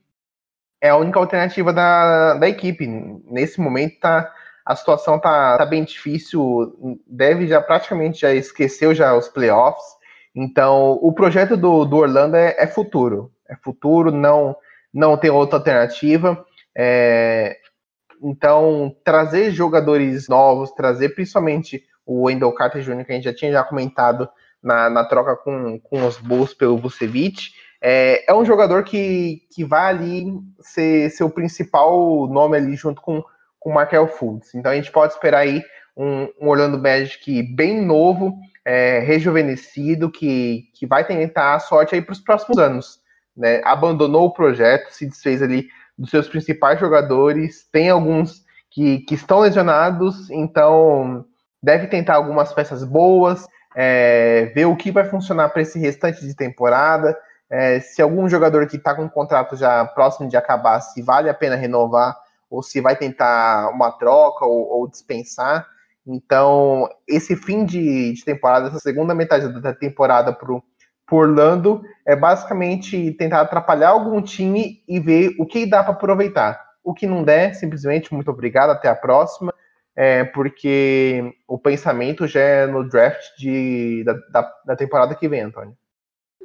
é a única alternativa da, da equipe. Nesse momento tá, a situação tá, tá bem difícil, deve já praticamente já esqueceu já os playoffs. Então, o projeto do, do Orlando é, é futuro. É futuro, não, não tem outra alternativa. É, então, trazer jogadores novos, trazer principalmente o Wendell Carter Jr., que a gente já tinha já comentado na, na troca com, com os Bulls pelo Vucevic, é, é um jogador que, que vai ali ser, o principal nome ali junto com o Markel Fultz. Então a gente pode esperar aí um, um Orlando Magic bem novo, é, rejuvenescido, que, que vai tentar a sorte aí para os próximos anos. Né? Abandonou o projeto, se desfez ali dos seus principais jogadores, tem alguns que, que estão lesionados, então deve tentar algumas peças boas, é, ver o que vai funcionar para esse restante de temporada, é, se algum jogador que está com um contrato já próximo de acabar, se vale a pena renovar ou se vai tentar uma troca ou, ou dispensar. Então, esse fim de, de, temporada, essa segunda metade da temporada para o Orlando, é basicamente tentar atrapalhar algum time e ver o que dá para aproveitar. O que não der, simplesmente muito obrigado, até a próxima, é, porque o pensamento já é no draft de, da, da, da temporada que vem, Antônio.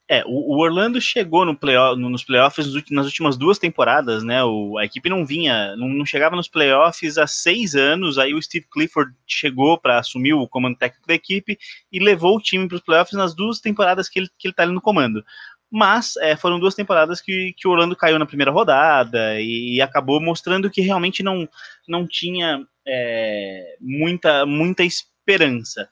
É, o, Orlando chegou no nos playoffs nas últimas duas temporadas, né? O, a equipe não vinha, não, não, chegava nos playoffs há seis anos. Aí o Steve Clifford chegou para assumir o comando técnico da equipe e levou o time para os playoffs nas duas temporadas que ele, que ele tá ali no comando. Mas é, foram duas temporadas que, que o Orlando caiu na primeira rodada e, e acabou mostrando que realmente não, não tinha é, muita, muita esperança.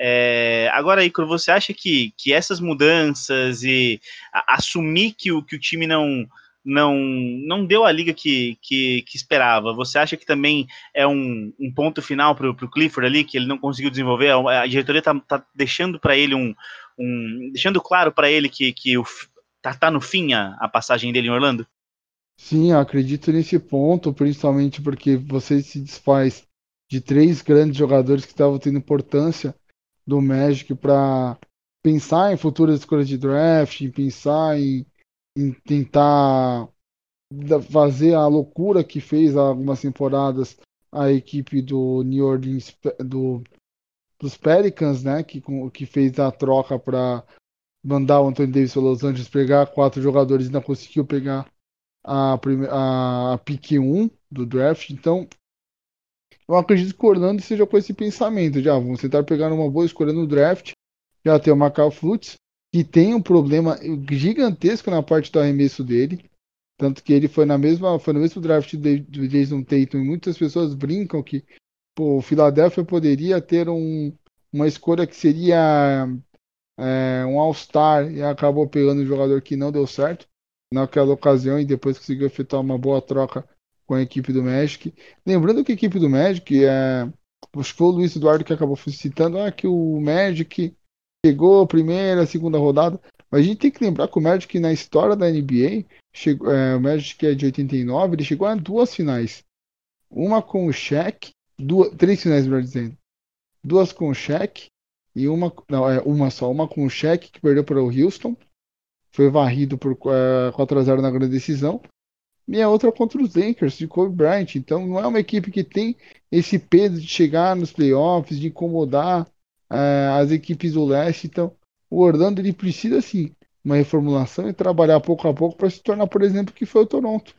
É, agora, Icaro, você acha que, que essas mudanças e a, assumir que o, que o time não, não, não deu a liga que, que, que esperava, você acha que também é um, um ponto final para o Clifford ali, que ele não conseguiu desenvolver? A, diretoria está tá deixando para ele um, um. deixando claro para ele que, que o, tá, tá no fim a, a passagem dele em Orlando? Sim, acredito nesse ponto, principalmente porque você se desfaz de três grandes jogadores que estavam tendo importância do Magic para pensar em futuras escolhas de draft, em pensar em, em tentar fazer a loucura que fez há algumas temporadas a equipe do New Orleans do, dos Pelicans, né, que, que fez a troca para mandar o Anthony Davis para Los Angeles pegar quatro jogadores e ainda conseguiu pegar a, a, a pick 1 do draft. Então, eu acredito que o Orlando seja com esse pensamento. Já vamos tentar pegar uma boa escolha no draft. Já tem o Macau Flutz, que tem um problema gigantesco na parte do arremesso dele. Tanto que ele foi na mesma, foi no mesmo draft do Jason Tatum. E muitas pessoas brincam que pô, o Philadelphia poderia ter um, uma escolha que seria é, um All-Star e acabou pegando um jogador que não deu certo naquela ocasião e depois conseguiu efetuar uma boa troca com a equipe do Magic. Lembrando que a equipe do Magic, é, acho que foi o Luiz Eduardo que acabou citando ah, que o Magic chegou a primeira, segunda rodada. Mas a gente tem que lembrar que o Magic na história da NBA, chegou, é, o Magic é de 89, ele chegou a duas finais. Uma com o Shaq, duas, três finais, melhor dizendo. Duas com o Shaq e uma, não, é uma só, uma com o Shaq que perdeu para o Houston. Foi varrido por é, 4 a 0 na grande decisão e a outra contra os Lakers de Kobe Bryant. Então não é uma equipe que tem esse peso de chegar nos playoffs, de incomodar é, as equipes do leste. Então o Orlando ele precisa sim uma reformulação e trabalhar pouco a pouco para se tornar, por exemplo, que foi o Toronto,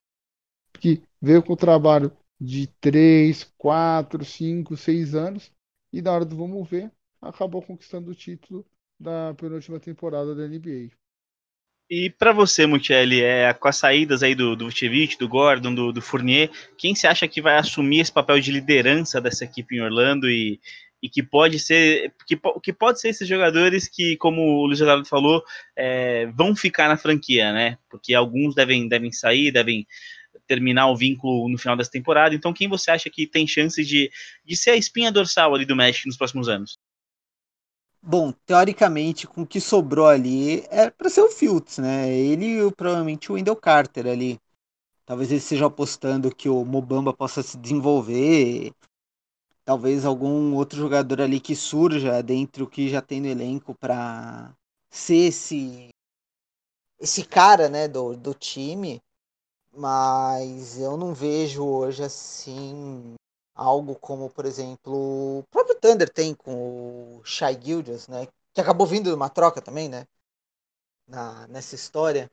que veio com o trabalho de 3, 4, 5, 6 anos e na hora do vamos ver acabou conquistando o título da penúltima temporada da NBA. E para você, Mutelli, é, com as saídas aí do, do Vucevic, do Gordon, do, do Fournier, quem você acha que vai assumir esse papel de liderança dessa equipe em Orlando e, e que pode ser que, que pode ser esses jogadores que, como o Luiz Eduardo falou, é, vão ficar na franquia, né? Porque alguns devem, devem sair, devem terminar o vínculo no final dessa temporada. Então, quem você acha que tem chance de, de ser a espinha dorsal ali do México nos próximos anos? Bom, teoricamente, com o que sobrou ali é para ser o Fields, né? Ele e provavelmente o Wendell Carter ali. Talvez ele esteja apostando que o Mobamba possa se desenvolver. Talvez algum outro jogador ali que surja dentro que já tem no elenco para ser esse esse cara, né, do, do time. Mas eu não vejo hoje assim algo como, por exemplo, o próprio Thunder tem com o Shai Gildas, né? Que acabou vindo de uma troca também, né? Na, nessa história.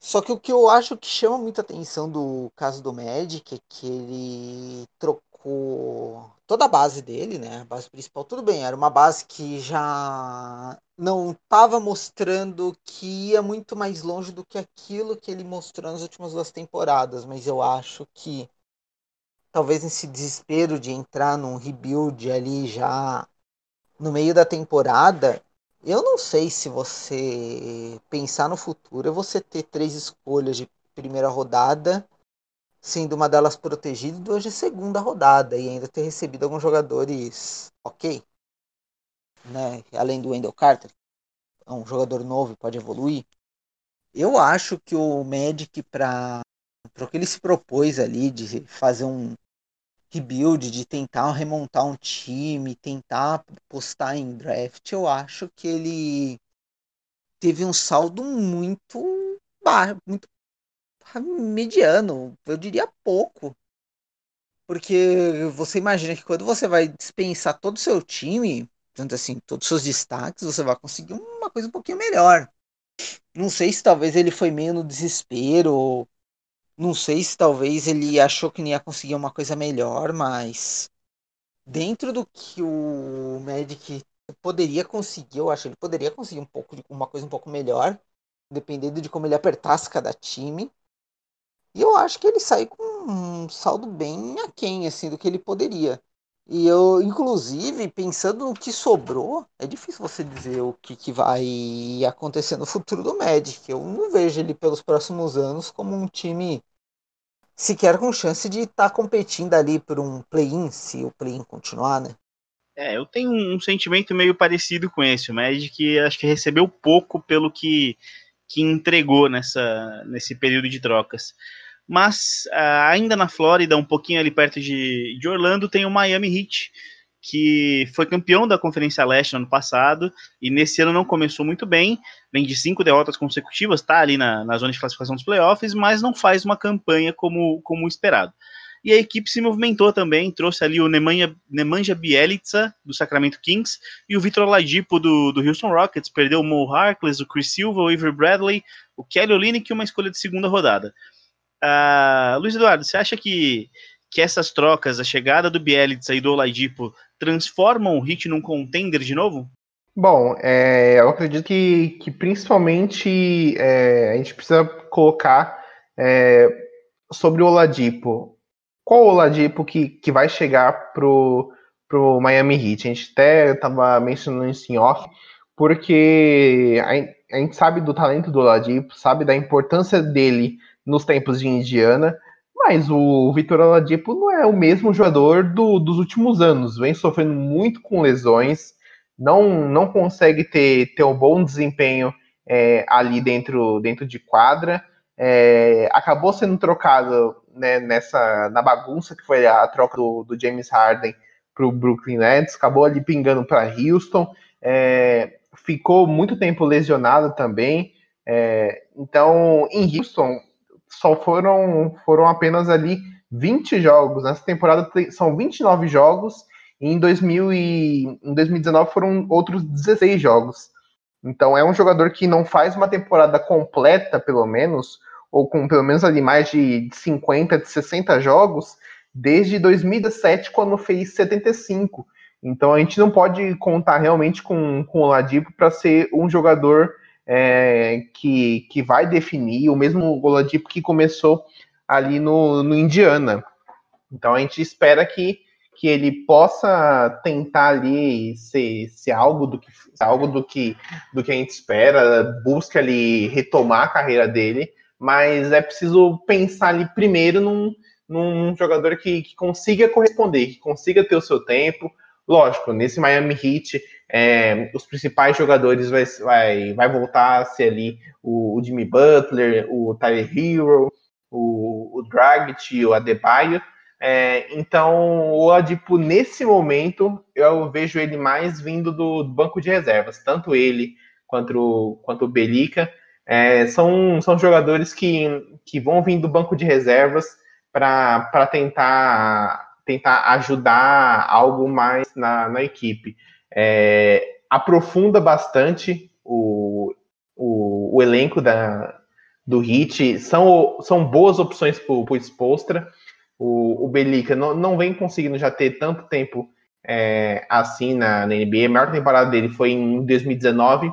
Só que o que eu acho que chama muita atenção do caso do Magic é que ele trocou toda a base dele, né? A base principal, tudo bem, era uma base que já não estava mostrando que ia muito mais longe do que aquilo que ele mostrou nas últimas duas temporadas, mas eu acho que talvez nesse desespero de entrar num rebuild ali já no meio da temporada, eu não sei se você pensar no futuro é você ter três escolhas de primeira rodada, sendo uma delas protegida e duas de segunda rodada, e ainda ter recebido alguns jogadores ok, né? Além do Wendell Carter, é um jogador novo pode evoluir. Eu acho que o Magic para o que ele se propôs ali de fazer um, rebuild, de tentar remontar um time, tentar postar em draft, eu acho que ele teve um saldo muito baixo, muito mediano, eu diria pouco. Porque você imagina que quando você vai dispensar todo o seu time, tanto assim, todos os seus destaques, você vai conseguir uma coisa um pouquinho melhor. Não sei se talvez ele foi meio no desespero, não sei se talvez ele achou que não ia conseguir uma coisa melhor, mas dentro do que o Magic poderia conseguir, eu acho que ele poderia conseguir um pouco de uma coisa um pouco melhor, dependendo de como ele apertasse cada time. E eu acho que ele sai com um saldo bem aquém assim do que ele poderia. E eu, inclusive, pensando no que sobrou, é difícil você dizer o que, que vai acontecer no futuro do Magic. Eu não vejo ele pelos próximos anos como um time sequer com chance de estar tá competindo ali por um play-in, se o play-in continuar, né? É, eu tenho um sentimento meio parecido com esse. O Magic acho que recebeu pouco pelo que, que entregou nessa, nesse período de trocas. Mas uh, ainda na Flórida, um pouquinho ali perto de, de Orlando, tem o Miami Heat, que foi campeão da Conferência Leste no ano passado e nesse ano não começou muito bem, vem de cinco derrotas consecutivas, está ali na, na zona de classificação dos playoffs, mas não faz uma campanha como, como esperado. E a equipe se movimentou também, trouxe ali o Nemanja, Nemanja Bielitsa, do Sacramento Kings, e o Vitor Ladipo, do, do Houston Rockets, perdeu o Mo Harkless, o Chris Silva, o Avery Bradley, o Kelly Olynyk e uma escolha de segunda rodada. Uh, Luiz Eduardo, você acha que, que essas trocas, a chegada do Bielitsa e do Oladipo, transformam o Heat num contender de novo? Bom, é, eu acredito que, que principalmente é, a gente precisa colocar é, sobre o Oladipo. Qual o Oladipo que, que vai chegar pro, pro Miami Heat? A gente até estava mencionando isso em off, porque a, a gente sabe do talento do Oladipo, sabe da importância dele nos tempos de Indiana, mas o Vitor Oladipo não é o mesmo jogador do, dos últimos anos. Vem sofrendo muito com lesões, não, não consegue ter, ter um bom desempenho é, ali dentro, dentro de quadra. É, acabou sendo trocado né, nessa na bagunça que foi a troca do, do James Harden para o Brooklyn Nets, acabou ali pingando para Houston, é, ficou muito tempo lesionado também. É, então, em Houston, só foram, foram apenas ali 20 jogos. Nessa temporada são 29 jogos, e em, 2000 e, em 2019 foram outros 16 jogos. Então é um jogador que não faz uma temporada completa, pelo menos, ou com pelo menos ali mais de 50, de 60 jogos, desde 2017, quando fez 75. Então a gente não pode contar realmente com, com o Ladipo para ser um jogador é, que, que vai definir, o mesmo Oladipo que começou ali no, no Indiana. Então a gente espera que, que ele possa tentar ali ser, ser algo do que algo do que do que a gente espera, busca ali retomar a carreira dele, mas é preciso pensar ali primeiro num, num jogador que, que consiga corresponder, que consiga ter o seu tempo. Lógico, nesse Miami Heat, é, os principais jogadores vai, vai, vai voltar a ser ali o, o Jimmy Butler, o Tyler Hero, o, o Dragic, o Adebayo. É, então, o Adipo, nesse momento, eu vejo ele mais vindo do, do banco de reservas. Tanto ele quanto, o, quanto o Belica é, são, são jogadores que, que vão vir do banco de reservas para tentar, tentar ajudar algo mais na, na equipe. É, aprofunda bastante o, o, o elenco da, do Hit. São, são boas opções para o Spolstra. O, o Belica não, não vem conseguindo já ter tanto tempo é, assim na, na, NBA. A maior temporada dele foi em 2019,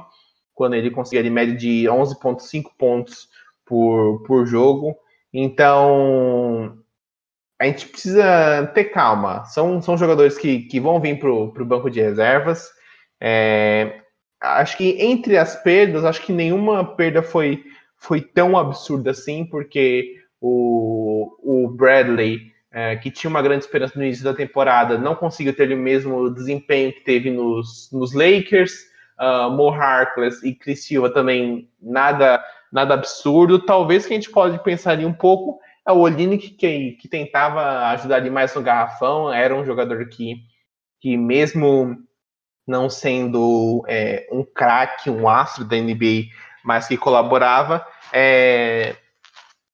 quando ele conseguiu ali média de 11,5 pontos por, por jogo. Então, a gente precisa ter calma. São, são jogadores que, que vão vir para o banco de reservas. É, acho que entre as perdas, acho que nenhuma perda foi foi tão absurda assim, porque o, o Bradley, é, que tinha uma grande esperança no início da temporada, não conseguiu ter o mesmo desempenho que teve nos, nos Lakers. Uh, Mo Harkless e Chris Silva também nada nada absurdo. Talvez que a gente pode pensar um pouco é o Olinick que, que tentava ajudar ali mais no garrafão, era um jogador que, que mesmo não sendo é, um craque, um astro da NBA, mas que colaborava, é,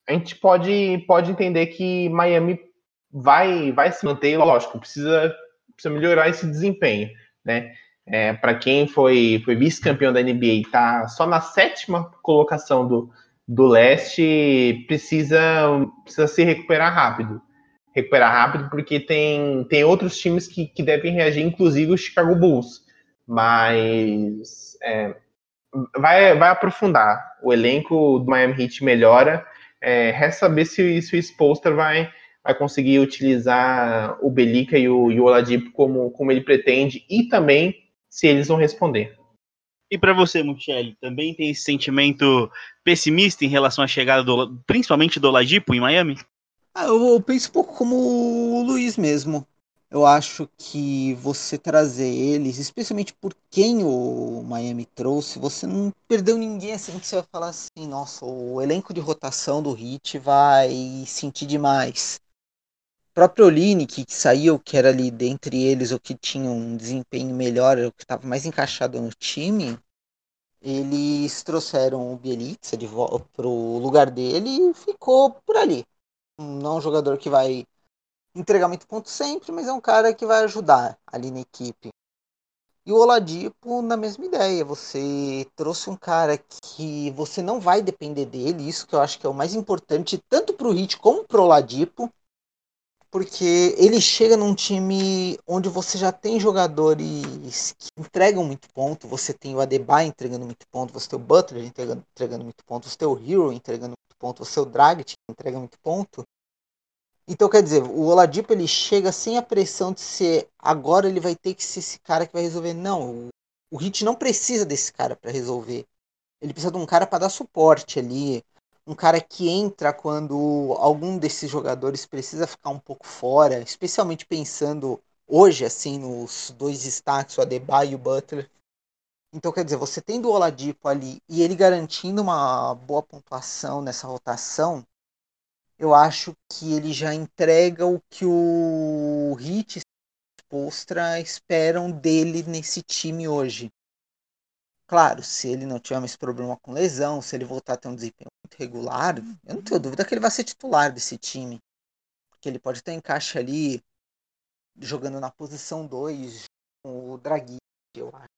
a gente pode, pode entender que Miami vai, vai se manter, lógico, precisa, precisa melhorar esse desempenho, né? É, Para quem foi, foi vice-campeão da NBA, tá só na sétima colocação do, do leste, precisa, precisa se recuperar rápido. Recuperar rápido porque tem, tem outros times que, que devem reagir, inclusive o Chicago Bulls. Mas é, vai, vai aprofundar. O elenco do Miami Heat melhora. É, resta saber se, se o Spolster vai, vai conseguir utilizar o Belica e o, e o Oladipo como, como ele pretende e também se eles vão responder. E para você, Muchelli, também tem esse sentimento pessimista em relação à chegada do, principalmente do Oladipo em Miami? Ah, eu penso um pouco como o Luiz mesmo eu acho que você trazer eles, especialmente por quem o Miami trouxe, você não perdeu ninguém assim que você vai falar assim, nossa, o elenco de rotação do Hit vai sentir demais. Próprio Olinick, que saiu, que era ali dentre eles o que tinha um desempenho melhor, o que estava mais encaixado no time, eles trouxeram o Bielitsa de pro lugar dele e ficou por ali. Não é um jogador que vai entregar muito ponto sempre, mas é um cara que vai ajudar ali na equipe. E o Oladipo, na mesma ideia, você trouxe um cara que você não vai depender dele, isso que eu acho que é o mais importante, tanto para o Hit como para o Oladipo, porque ele chega num time onde você já tem jogadores que entregam muito ponto, você tem o Adebayo entregando muito ponto, você tem o Butler entregando, entregando muito ponto, você tem o Hero entregando muito ponto, você tem o Dragic entrega muito ponto, então, quer dizer, o Oladipo ele chega sem a pressão de ser agora ele vai ter que ser esse cara que vai resolver. Não, o, o Hit não precisa desse cara para resolver. Ele precisa de um cara para dar suporte ali, um cara que entra quando algum desses jogadores precisa ficar um pouco fora, especialmente pensando hoje assim nos dois destaques, o Adebayo e o Butler. Então, quer dizer, você tendo o Oladipo ali e ele garantindo uma boa pontuação nessa rotação, eu acho que ele já entrega o que o Hit Postra esperam dele nesse time hoje. Claro, se ele não tiver mais problema com lesão, se ele voltar a ter um desempenho muito regular, eu não tenho dúvida que ele vai ser titular desse time. Porque ele pode ter encaixe ali jogando na posição 2 com o Draghi, eu acho.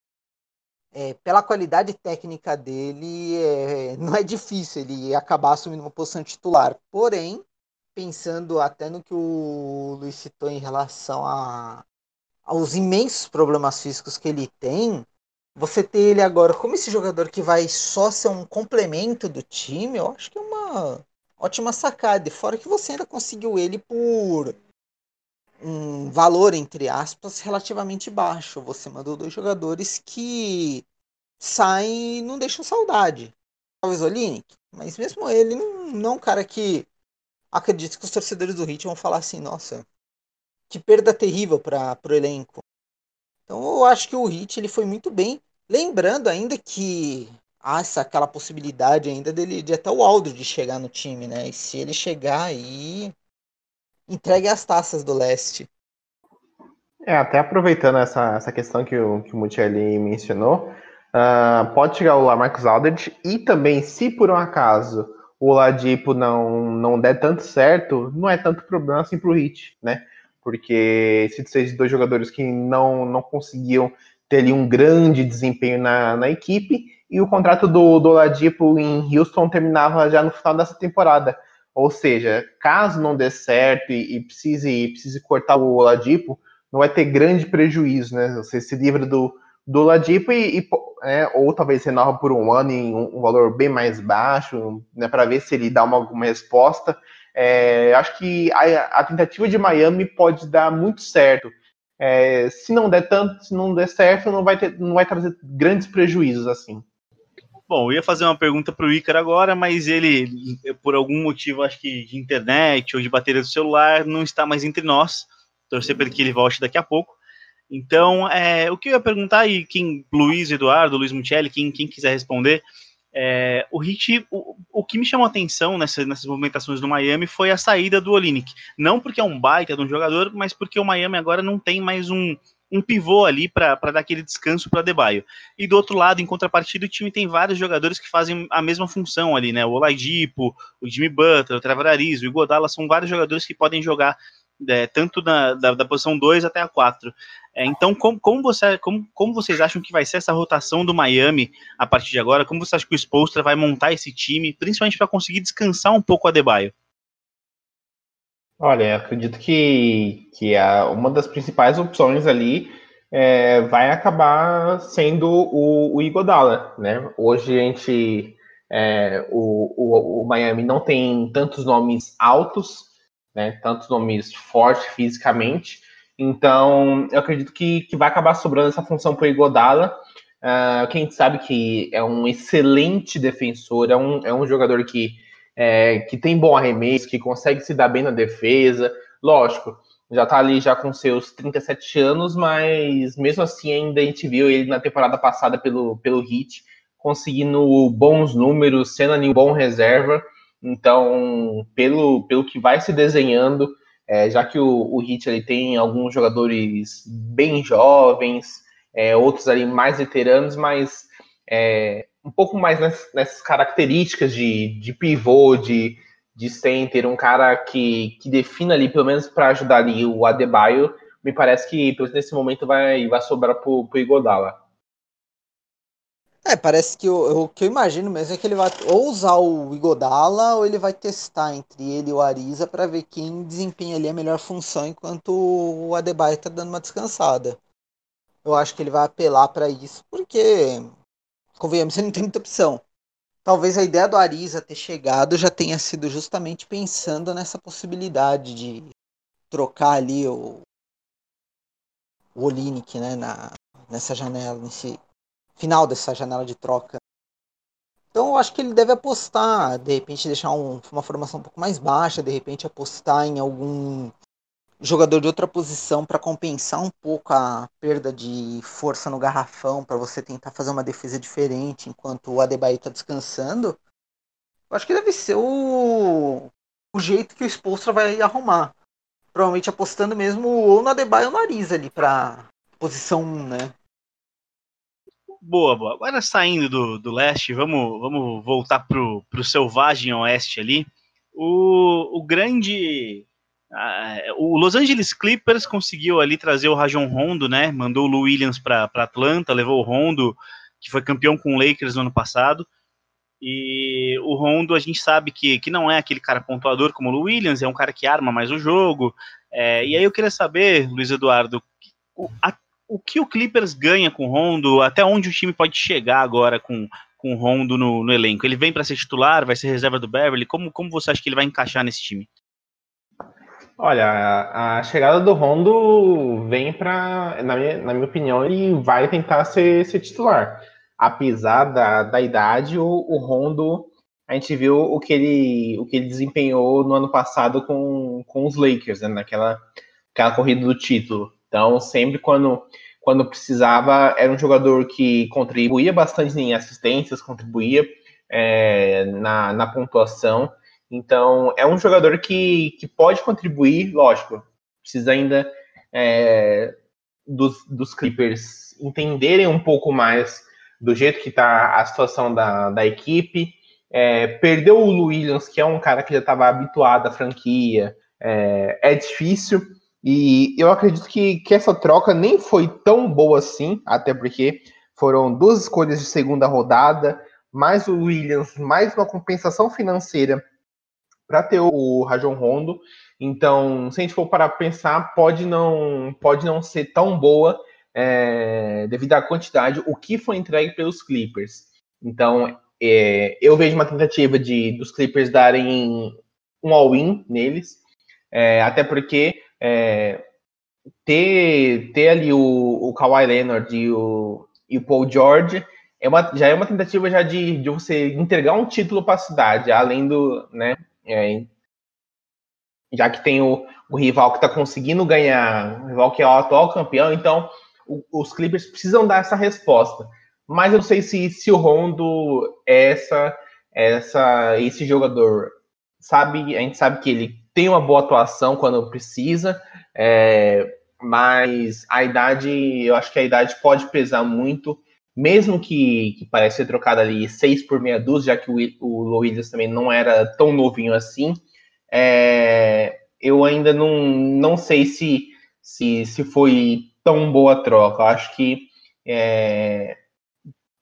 É, pela qualidade técnica dele, é, não é difícil ele acabar assumindo uma posição titular. Porém, pensando até no que o Luiz citou em relação a, aos imensos problemas físicos que ele tem, você ter ele agora como esse jogador que vai só ser um complemento do time, eu acho que é uma ótima sacada. E fora que você ainda conseguiu ele por um valor, entre aspas, relativamente baixo. Você mandou dois jogadores que saem e não deixam saudade. Talvez o Linick, mas mesmo ele não, é um cara que acredito que os torcedores do Heat vão falar assim, nossa, que perda terrível para o elenco. Então eu acho que o Hit ele foi muito bem. Lembrando ainda que há essa, aquela possibilidade ainda dele de até o Aldridge chegar no time, né? E se ele chegar aí, entregue as taças do leste. É, até aproveitando essa, essa questão que o, que o Muchelli mencionou, uh, pode chegar o Lamarcus Aldridge e também, se por um acaso o Ladipo não, não der tanto certo, não é tanto problema assim pro Hit, né? Porque se de dois jogadores que não, não conseguiam ter ali um grande desempenho na, na equipe, e o contrato do, do Oladipo em Houston terminava já no final dessa temporada. Ou seja, caso não dê certo e, e precise, precise cortar o Oladipo, não vai ter grande prejuízo, né? Você se livra do, do Oladipo e, e é, ou talvez renova por um ano em um, um valor bem mais baixo, né, para ver se ele dá uma, alguma resposta. É, acho que a, a, tentativa de Miami pode dar muito certo. É, se não der tanto, se não der certo, não vai, ter, não vai trazer grandes prejuízos assim. Bom, eu ia fazer uma pergunta para o Ícaro agora, mas ele, por algum motivo, acho que de internet ou de bateria do celular, não está mais entre nós. Torcer para que ele volte daqui a pouco. Então, é, o que eu ia perguntar, e quem, Luiz Eduardo, Luiz Mucelli, quem, quem quiser responder, é, o Hit, o, o, que me chamou a atenção nessa, nessas movimentações do Miami foi a saída do Olinick. Não porque é um baita de um jogador, mas porque o Miami agora não tem mais um, um pivô ali para dar aquele descanso para Debaio. E do outro lado, em contrapartida, o time tem vários jogadores que fazem a mesma função ali, né? O Oladipo, o Jimmy Butler, o Trevor Ariza, o Igodala, são vários jogadores que podem jogar é, tanto na, da, da posição 2 até a 4. É, então, como, como, você, como, como vocês acham que vai ser essa rotação do Miami a partir de agora? Como você acha que o Spolstra vai montar esse time, principalmente para conseguir descansar um pouco a Debaio? Olha, acredito que, que a, uma das principais opções ali é, vai acabar sendo o, o Igodala, né? Hoje a gente, é, o, o, o Miami não tem tantos nomes altos, né? Tantos nomes fortes fisicamente, então, eu acredito que, que vai acabar sobrando essa função para o Igodala. Uh, quem sabe que é um excelente defensor, é um, é um jogador que, é, que tem bom arremesso, que consegue se dar bem na defesa. Lógico, já está ali já com seus 37 anos, mas mesmo assim ainda a gente viu ele na temporada passada pelo, pelo Heat, conseguindo bons números, sendo ali um bom reserva. Então, pelo, pelo que vai se desenhando, é, já que o, o Heat ele tem alguns jogadores bem jovens, é, outros ali mais veteranos, mas é, um pouco mais nessas, nessas características de, de pivô, de, de center, um cara que, que defina ali, pelo menos para ajudar ali o Adebayo, me parece que nesse momento vai, vai sobrar para o Igodala. É, parece que o, o, que eu imagino mesmo é que ele vai ou usar o Igodala ou ele vai testar entre ele e o Ariza para ver quem desempenha ali a melhor função enquanto o Adebayo tá dando uma descansada. Eu acho que ele vai apelar para isso porque, convenhamos, você não tem muita opção. Talvez a ideia do Ariza ter chegado já tenha sido justamente pensando nessa possibilidade de trocar ali o, o Olinick, né, na, nessa janela, nesse final dessa janela de troca. Então eu acho que ele deve apostar, de repente deixar um, uma formação um pouco mais baixa, de repente apostar em algum jogador de outra posição para compensar um pouco a perda de força no garrafão, para você tentar fazer uma defesa diferente enquanto o Adebayo está descansando. Eu acho que deve ser o, o jeito que o Spolstra vai arrumar. Provavelmente apostando mesmo ou no Adebayo ou no Ariza ali para posição 1, né? Boa, boa. Agora saindo do, do leste, vamos, vamos voltar pro, pro selvagem oeste ali. O, o grande. Uh, o Los Angeles Clippers conseguiu ali trazer o Rajon Rondo, né? Mandou o Lou Williams para Atlanta, levou o Rondo, que foi campeão com o Lakers no ano passado. E o Rondo, a gente sabe que, que não é aquele cara pontuador como o Lou Williams, é um cara que arma mais o jogo. É, e aí eu queria saber, Luiz Eduardo, a, o que o Clippers ganha com o Rondo, até onde o time pode chegar agora com, com o Rondo no, no elenco? Ele vem para ser titular, vai ser reserva do Beverly? Como, como você acha que ele vai encaixar nesse time? Olha, a chegada do Rondo vem para, na minha, na minha opinião, ele vai tentar ser, ser titular. Apesar da, da idade, o, o Rondo, a gente viu o que ele, o que ele desempenhou no ano passado com, com os Lakers, né, naquela aquela corrida do título. Então, sempre quando, quando precisava, era um jogador que contribuía bastante em assistências, contribuía é, na, na pontuação. Então, é um jogador que, que pode contribuir, lógico, precisa ainda é, dos, dos Clippers entenderem um pouco mais do jeito que está a situação da, da equipe. É, perdeu o Williams, que é um cara que já estava habituado à franquia, é, é difícil. E eu acredito que, que essa troca nem foi tão boa assim, até porque foram duas escolhas de segunda rodada, mais o Williams, mais uma compensação financeira para ter o Rajon Rondo. Então, se a gente for para pensar, pode não, pode não ser tão boa é, devido à quantidade, o que foi entregue pelos Clippers. Então, é, eu vejo uma tentativa de dos Clippers darem um all-in neles, é, até porque é, ter, ter ali o, o Kawhi Leonard e o, e o Paul George é uma, já é uma tentativa já de, de você entregar um título para a cidade, além do, né, é, já que tem o, o rival que está conseguindo ganhar, o rival que é o atual campeão, então o, os Clippers precisam dar essa resposta. Mas eu não sei se, se o Rondo é essa, essa, esse jogador. Sabe, a gente sabe que ele tem uma boa atuação quando precisa, é, mas a idade, eu acho que a idade pode pesar muito, mesmo que, que parece ser trocado ali seis por meia dúzia, já que o, o Williams também não era tão novinho assim, é, eu ainda não, não sei se, se, se foi tão boa troca. Eu acho que é,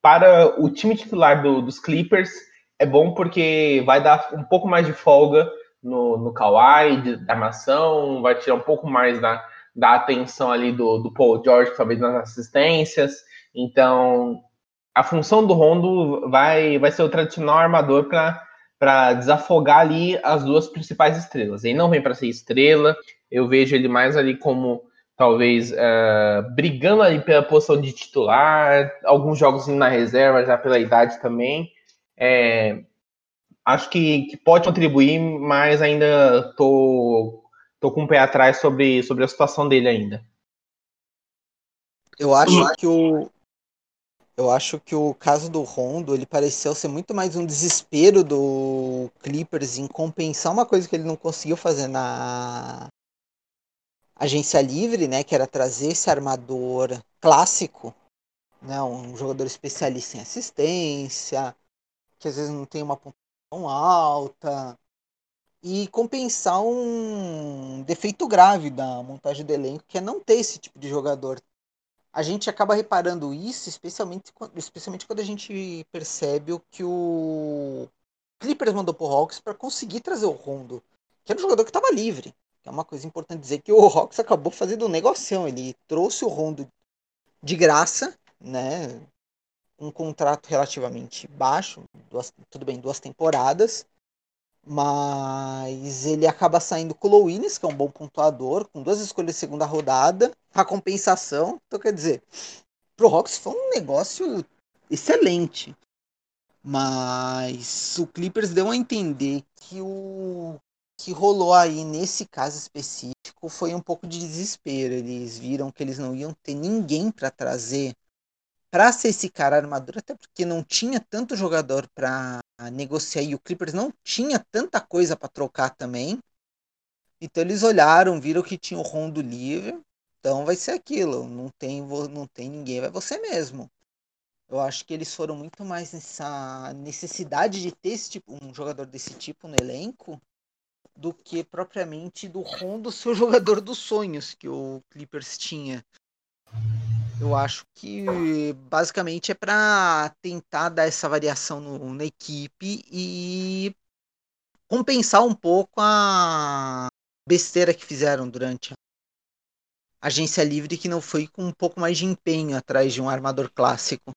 para o time titular do, dos Clippers é bom porque vai dar um pouco mais de folga no, no Kawhi, da armação, vai tirar um pouco mais da, da atenção ali do, do Paul George, talvez nas assistências. Então, a função do Rondo vai, vai ser o tradicional armador para desafogar ali as duas principais estrelas. Ele não vem para ser estrela, eu vejo ele mais ali como talvez uh, brigando ali pela posição de titular, alguns jogos na reserva já pela idade também. É, acho que, que, pode contribuir, mas ainda tô, tô com o pé atrás sobre, sobre a situação dele ainda. Eu acho que o eu acho que o caso do Rondo ele pareceu ser muito mais um desespero do Clippers em compensar uma coisa que ele não conseguiu fazer na agência livre, né, que era trazer esse armador clássico, né, um jogador especialista em assistência, que às vezes não tem uma alta, e compensar um defeito grave da montagem do elenco, que é não ter esse tipo de jogador a gente acaba reparando isso, especialmente, especialmente quando a gente percebe o que o Clippers mandou pro Hawks para conseguir trazer o Rondo, que era um jogador que estava livre. É uma coisa importante dizer que o Hawks acabou fazendo um negocião. Ele trouxe o Rondo de graça, né? Um contrato relativamente baixo, duas, tudo bem, duas temporadas. Mas ele acaba saindo com o Williams, que é um bom pontuador, com duas escolhas de segunda rodada, a compensação. Então, quer dizer, pro Hawks foi um negócio excelente. Mas o Clippers deu a entender que o que rolou aí nesse caso específico foi um pouco de desespero. Eles viram que eles não iam ter ninguém para trazer para ser esse cara armadura, até porque não tinha tanto jogador para negociar e o Clippers não tinha tanta coisa para trocar também. Então eles olharam, viram que tinha o Rondo livre, então vai ser aquilo, não tem não tem ninguém, vai você mesmo. Eu acho que eles foram muito mais nessa necessidade de ter esse tipo, um jogador desse tipo no elenco do que propriamente do Rondo ser o (laughs) jogador dos sonhos que o Clippers tinha. Eu acho que basicamente é para tentar dar essa variação no, na equipe e compensar um pouco a besteira que fizeram durante a agência livre que não foi com um pouco mais de empenho atrás de um armador clássico.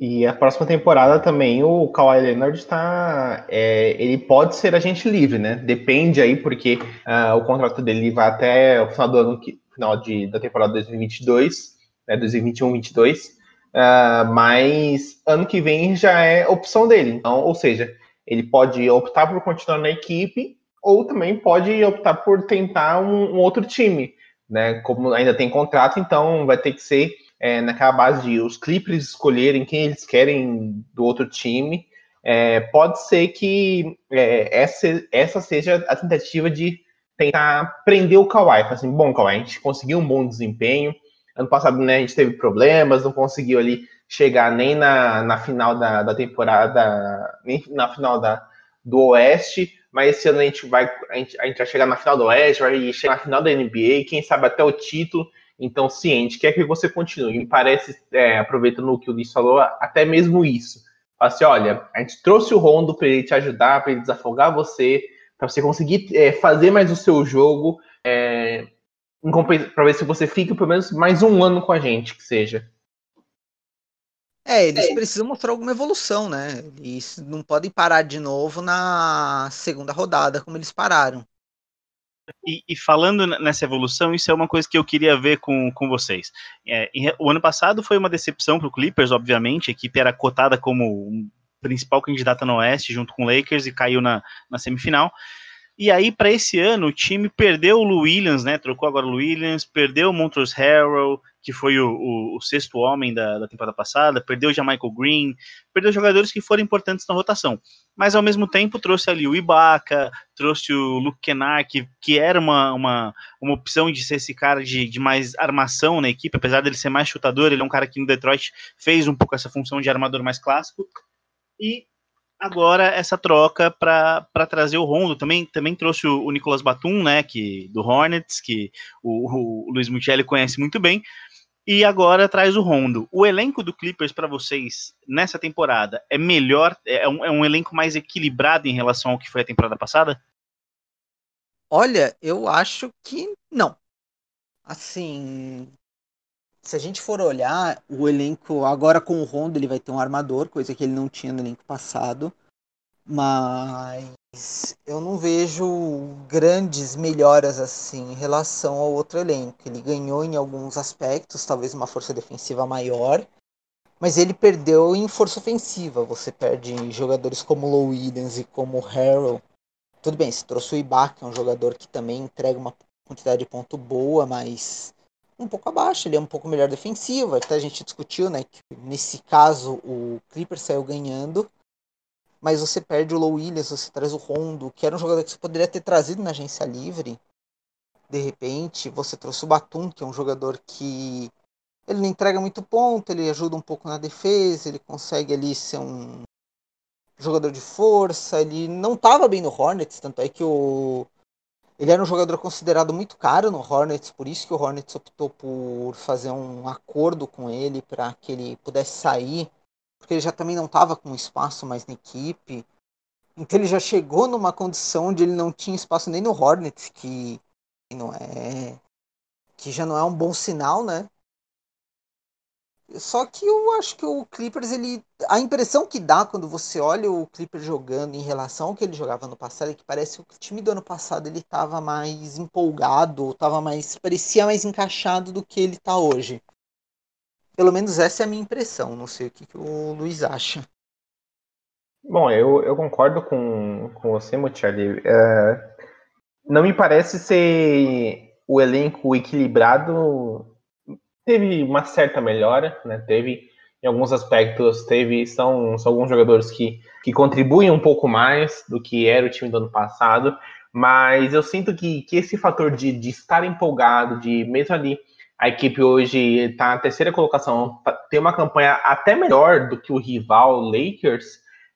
E a próxima temporada também o Kawhi Leonard está. É, ele pode ser agente livre, né? Depende aí, porque uh, o contrato dele vai até o final do ano, final de, da temporada 2022, né? 2021-22. Uh, mas ano que vem já é opção dele. Então, ou seja, ele pode optar por continuar na equipe ou também pode optar por tentar um, um outro time, né? Como ainda tem contrato, então vai ter que ser é, naquela base de os Clippers escolherem quem eles querem do outro time, é, pode ser que é, essa, essa seja a tentativa de tentar prender o Kawhi. Assim, bom, Kawhi, a gente conseguiu um bom desempenho. Ano passado né, a gente teve problemas, não conseguiu ali chegar nem na, na final da, da temporada, nem na final da, do Oeste, mas esse ano a gente vai a gente, a gente vai chegar na final do Oeste, vai chegar na final da NBA, quem sabe até o título. Então, ciente, quer que você continue. Me parece, é, aproveitando o que o Luiz falou, até mesmo isso. Fala assim, olha, a gente trouxe o Rondo para ele te ajudar, para ele desafogar você, para você conseguir é, fazer mais o seu jogo, é, para ver se você fica pelo menos mais um ano com a gente, que seja. É, eles é. precisam mostrar alguma evolução, né? Eles não podem parar de novo na segunda rodada, como eles pararam. E, e, falando nessa evolução, isso é uma coisa que eu queria ver com, com vocês. É, o ano passado foi uma decepção para o Clippers, obviamente, a equipe era cotada como um principal candidata no Oeste, junto com o Lakers, e caiu na, na semifinal. E aí, para esse ano, o time perdeu o Williams, né? Trocou agora o Williams, perdeu o Montrose Harrell, que foi o, o, o sexto homem da, da, temporada passada, perdeu o Michael Green, perdeu jogadores que foram importantes na rotação. Mas ao mesmo tempo trouxe ali o Ibaka, trouxe o Luke Kennard, que, que era uma, uma, uma opção de ser esse cara de, de mais armação na equipe, apesar dele ser mais chutador, ele é um cara que no Detroit fez um pouco essa função de armador mais clássico. E agora essa troca para trazer o Rondo também também trouxe o, o Nicolas Batum, né, que do Hornets, que o, o Luiz Muchelli conhece muito bem. E agora traz o Rondo. O elenco do Clippers para vocês nessa temporada é melhor, é um, é um elenco mais equilibrado em relação ao que foi a temporada passada? Olha, eu acho que não. Assim, se a gente for olhar o elenco agora com o Rondo, ele vai ter um armador, coisa que ele não tinha no elenco passado. Mas eu não vejo grandes melhoras assim em relação ao outro elenco. Ele ganhou em alguns aspectos, talvez uma força defensiva maior, mas ele perdeu em força ofensiva. Você perde jogadores como Low Williams e como Harrell. Tudo bem, se trouxe o Ibaka, é um jogador que também entrega uma quantidade de ponto boa, mas um pouco abaixo, ele é um pouco melhor defensivo. Até a gente discutiu, né, que nesse caso o Clipper saiu ganhando, mas você perde o Low Williams, você traz o Rondo, que era um jogador que você poderia ter trazido na agência livre. De repente, você trouxe o Batum, que é um jogador que ele não entrega muito ponto, ele ajuda um pouco na defesa, ele consegue ali ser um jogador de força, ele não estava bem no Hornets, tanto é que o ele era um jogador considerado muito caro no Hornets, por isso que o Hornets optou por fazer um acordo com ele para que ele pudesse sair, porque ele já também não estava com espaço mais na equipe. Então ele já chegou numa condição onde ele não tinha espaço nem no Hornets, que não é que já não é um bom sinal, né? Só que eu acho que o Clippers, ele. A impressão que dá quando você olha o Clippers jogando em relação ao que ele jogava no passado é que parece que o time do ano passado ele tava mais empolgado, tava mais. parecia mais encaixado do que ele tá hoje. Pelo menos essa é a minha impressão. Não sei o que, que o Luiz acha. Bom, eu, eu concordo com, com você, Mucciali. É, não me parece ser o elenco equilibrado teve uma certa melhora, né? Teve em alguns aspectos, teve são, são alguns jogadores que, que contribuem um pouco mais do que era o time do ano passado, mas eu sinto que, que esse fator de, de estar empolgado, de mesmo ali a equipe hoje está na terceira colocação, tem uma campanha até melhor do que o rival Lakers,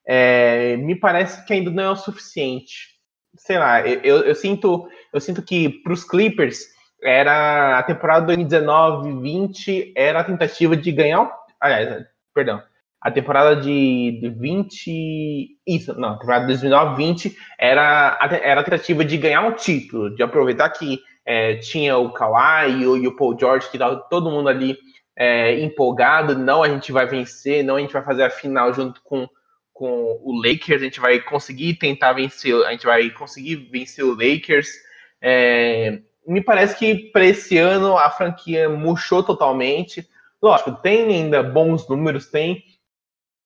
é, me parece que ainda não é o suficiente. Sei lá, eu, eu sinto, eu sinto que para os Clippers era a temporada 2019-20 era a tentativa de ganhar, aliás, perdão, a temporada de, de 20. Isso, não, a temporada de 2009-20 era, era a tentativa de ganhar um título, de aproveitar que é, tinha o Kawhi e o, e o, Paul George, que estava todo mundo ali é, empolgado. Não, a gente vai vencer, não, a gente vai fazer a final junto com, com o Lakers, a gente vai conseguir tentar vencer, a gente vai conseguir vencer o Lakers. É, me parece que para esse ano a franquia murchou totalmente. Lógico, tem ainda bons números, tem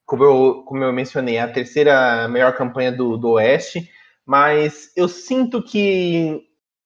como eu, como eu mencionei, a terceira melhor campanha do, do Oeste, mas eu sinto que,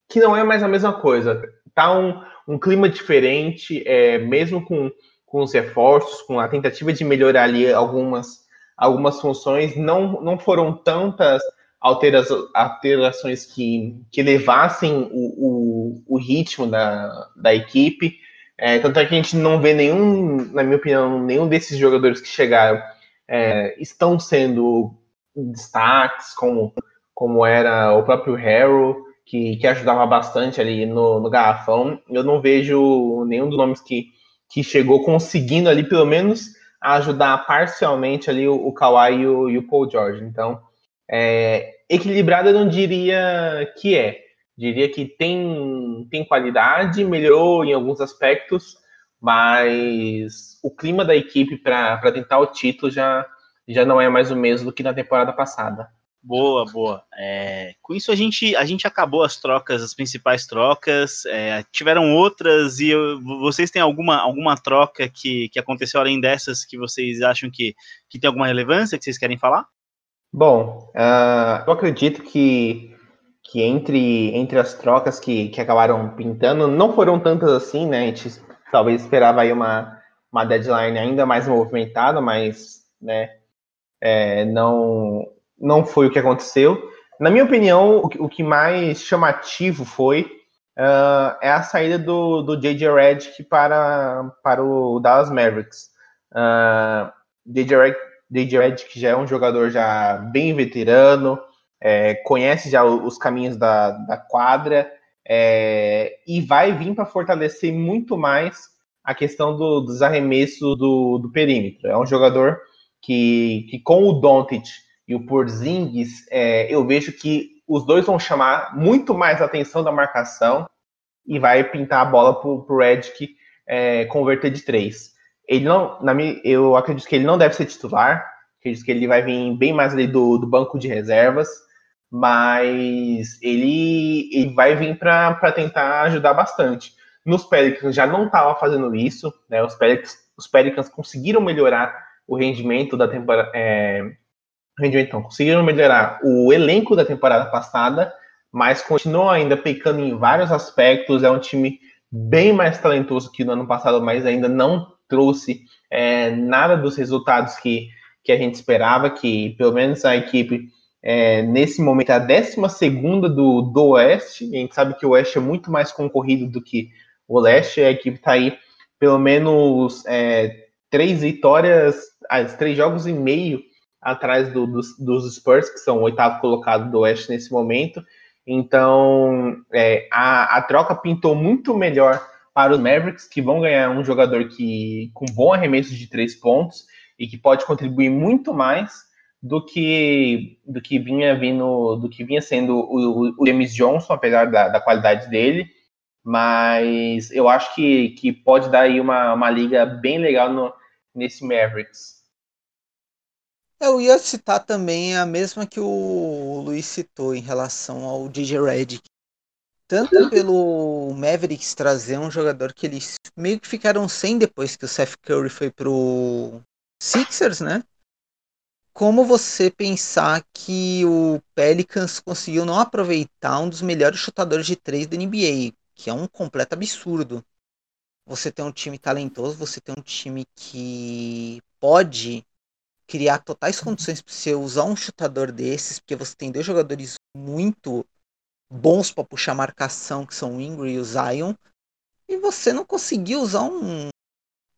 que não é mais a mesma coisa. Tá um, um clima diferente, é, mesmo com, com os reforços, com a tentativa de melhorar ali algumas, algumas funções, não, não foram tantas alterações que, que levassem o, o, o ritmo da, da equipe. É, tanto é que a gente não vê nenhum, na minha opinião, nenhum desses jogadores que chegaram é, estão sendo destaques, como, como era o próprio Harrow, que, que ajudava bastante ali no, no garrafão. Eu não vejo nenhum dos nomes que, que chegou conseguindo ali, pelo menos, ajudar parcialmente ali o, o Kawhi e o, e o Paul George. Então, é, equilibrado eu não diria que é. Diria que tem, tem qualidade, melhorou em alguns aspectos, mas o clima da equipe para tentar o título já, já não é mais o mesmo do que na temporada passada. Boa, boa. É, com isso a gente, a gente acabou as trocas, as principais trocas. É, tiveram outras e eu, vocês têm alguma, alguma troca que, que aconteceu além dessas que vocês acham que, que tem alguma relevância que vocês querem falar? Bom, uh, eu acredito que, que entre, entre as trocas que, que acabaram pintando, não foram tantas assim, né? A gente talvez esperava aí uma, uma deadline ainda mais movimentada, mas né, é, não, não foi o que aconteceu. Na minha opinião, o, o que mais chamativo foi uh, é a saída do, do J.J. Redick para, para o Dallas Mavericks. Uh, J.J. Redick já é um jogador já bem veterano, é, conhece já os caminhos da, da quadra, é, e vai vir para fortalecer muito mais a questão do, dos arremessos do, do, perímetro. É um jogador que, que com o Doncic e o Porzingis, é, eu vejo que os dois vão chamar muito mais a atenção da marcação e vai pintar a bola para o Redick é, converter de três. Ele não, na minha, eu acredito que ele não deve ser titular, acredito que ele vai vir bem mais ali do, do banco de reservas mas ele, ele vai vir para tentar ajudar bastante. Nos Pelicans já não estava fazendo isso, né? Os Pelicans, os Pelicans conseguiram melhorar o rendimento da temporada. É, rendimento, não, conseguiram melhorar o elenco da temporada passada, mas continuam ainda pecando em vários aspectos. É um time bem mais talentoso que no ano passado, mas ainda não trouxe é, nada dos resultados que, que a gente esperava, que pelo menos a equipe é, nesse momento, é a 12 do, do Oeste. A gente sabe que o Oeste é muito mais concorrido do que o Leste. A equipe está aí, pelo menos, é, três vitórias, as três jogos e meio atrás do, dos, dos, Spurs, que são o oitavo colocado do Oeste nesse momento. Então, é, a, a troca pintou muito melhor para os Mavericks, que vão ganhar um jogador que com bom arremesso de três pontos e que pode contribuir muito mais do que do que vinha vindo, do que vinha sendo o, o James Johnson, apesar da, da, qualidade dele. Mas eu acho que, que pode dar aí uma, uma liga bem legal no, nesse Mavericks. Eu ia citar também a mesma que o Luiz citou em relação ao DJ Redick. Tanto pelo Mavericks trazer um jogador que eles meio que ficaram sem depois que o Seth Curry foi pro Sixers, né? como você pensar que o Pelicans conseguiu não aproveitar um dos melhores chutadores de três da NBA, que é um completo absurdo. Você tem um time talentoso, você tem um time que pode criar totais condições para você usar um chutador desses, porque você tem dois jogadores muito bons para puxar marcação, que são o Ingram e o Zion. e você não conseguir usar um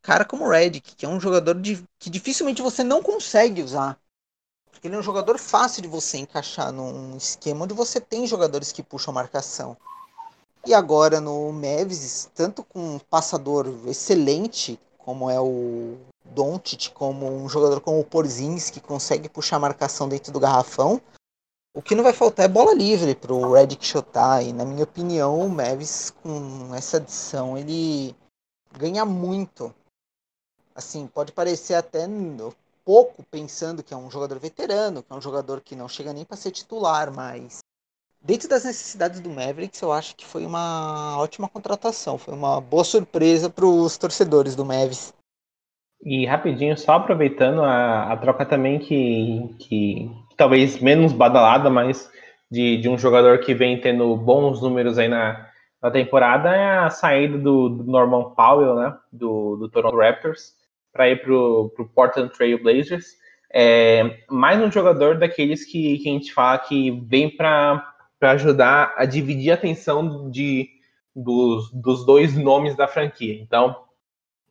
cara como o Redick, que é um jogador de, que dificilmente você não consegue usar. Porque ele é um jogador fácil de você encaixar num esquema onde você tem jogadores que puxam marcação. E agora no Mavis, tanto com um passador excelente, como é o Doncic, como um jogador como o Porzins, que consegue puxar marcação dentro do garrafão, o que não vai faltar é bola livre para o Redick chutar. E na minha opinião, o Mavis com essa adição ele ganha muito. Assim, pode parecer até pouco pensando que é um jogador veterano, que é um jogador que não chega nem para ser titular, mas dentro das necessidades do Mavericks, eu acho que foi uma ótima contratação, foi uma boa surpresa para os torcedores do Mavis. E rapidinho, só aproveitando a, a troca também que, que, que, talvez menos badalada, mas de, de um jogador que vem tendo bons números aí na, na temporada é a saída do, do Norman Powell, né, do, do Toronto Raptors, para ir para o Portland Trail Blazers. É, mais um jogador daqueles que, que a gente fala que vem para ajudar a dividir a atenção de, dos, dos dois nomes da franquia. Então,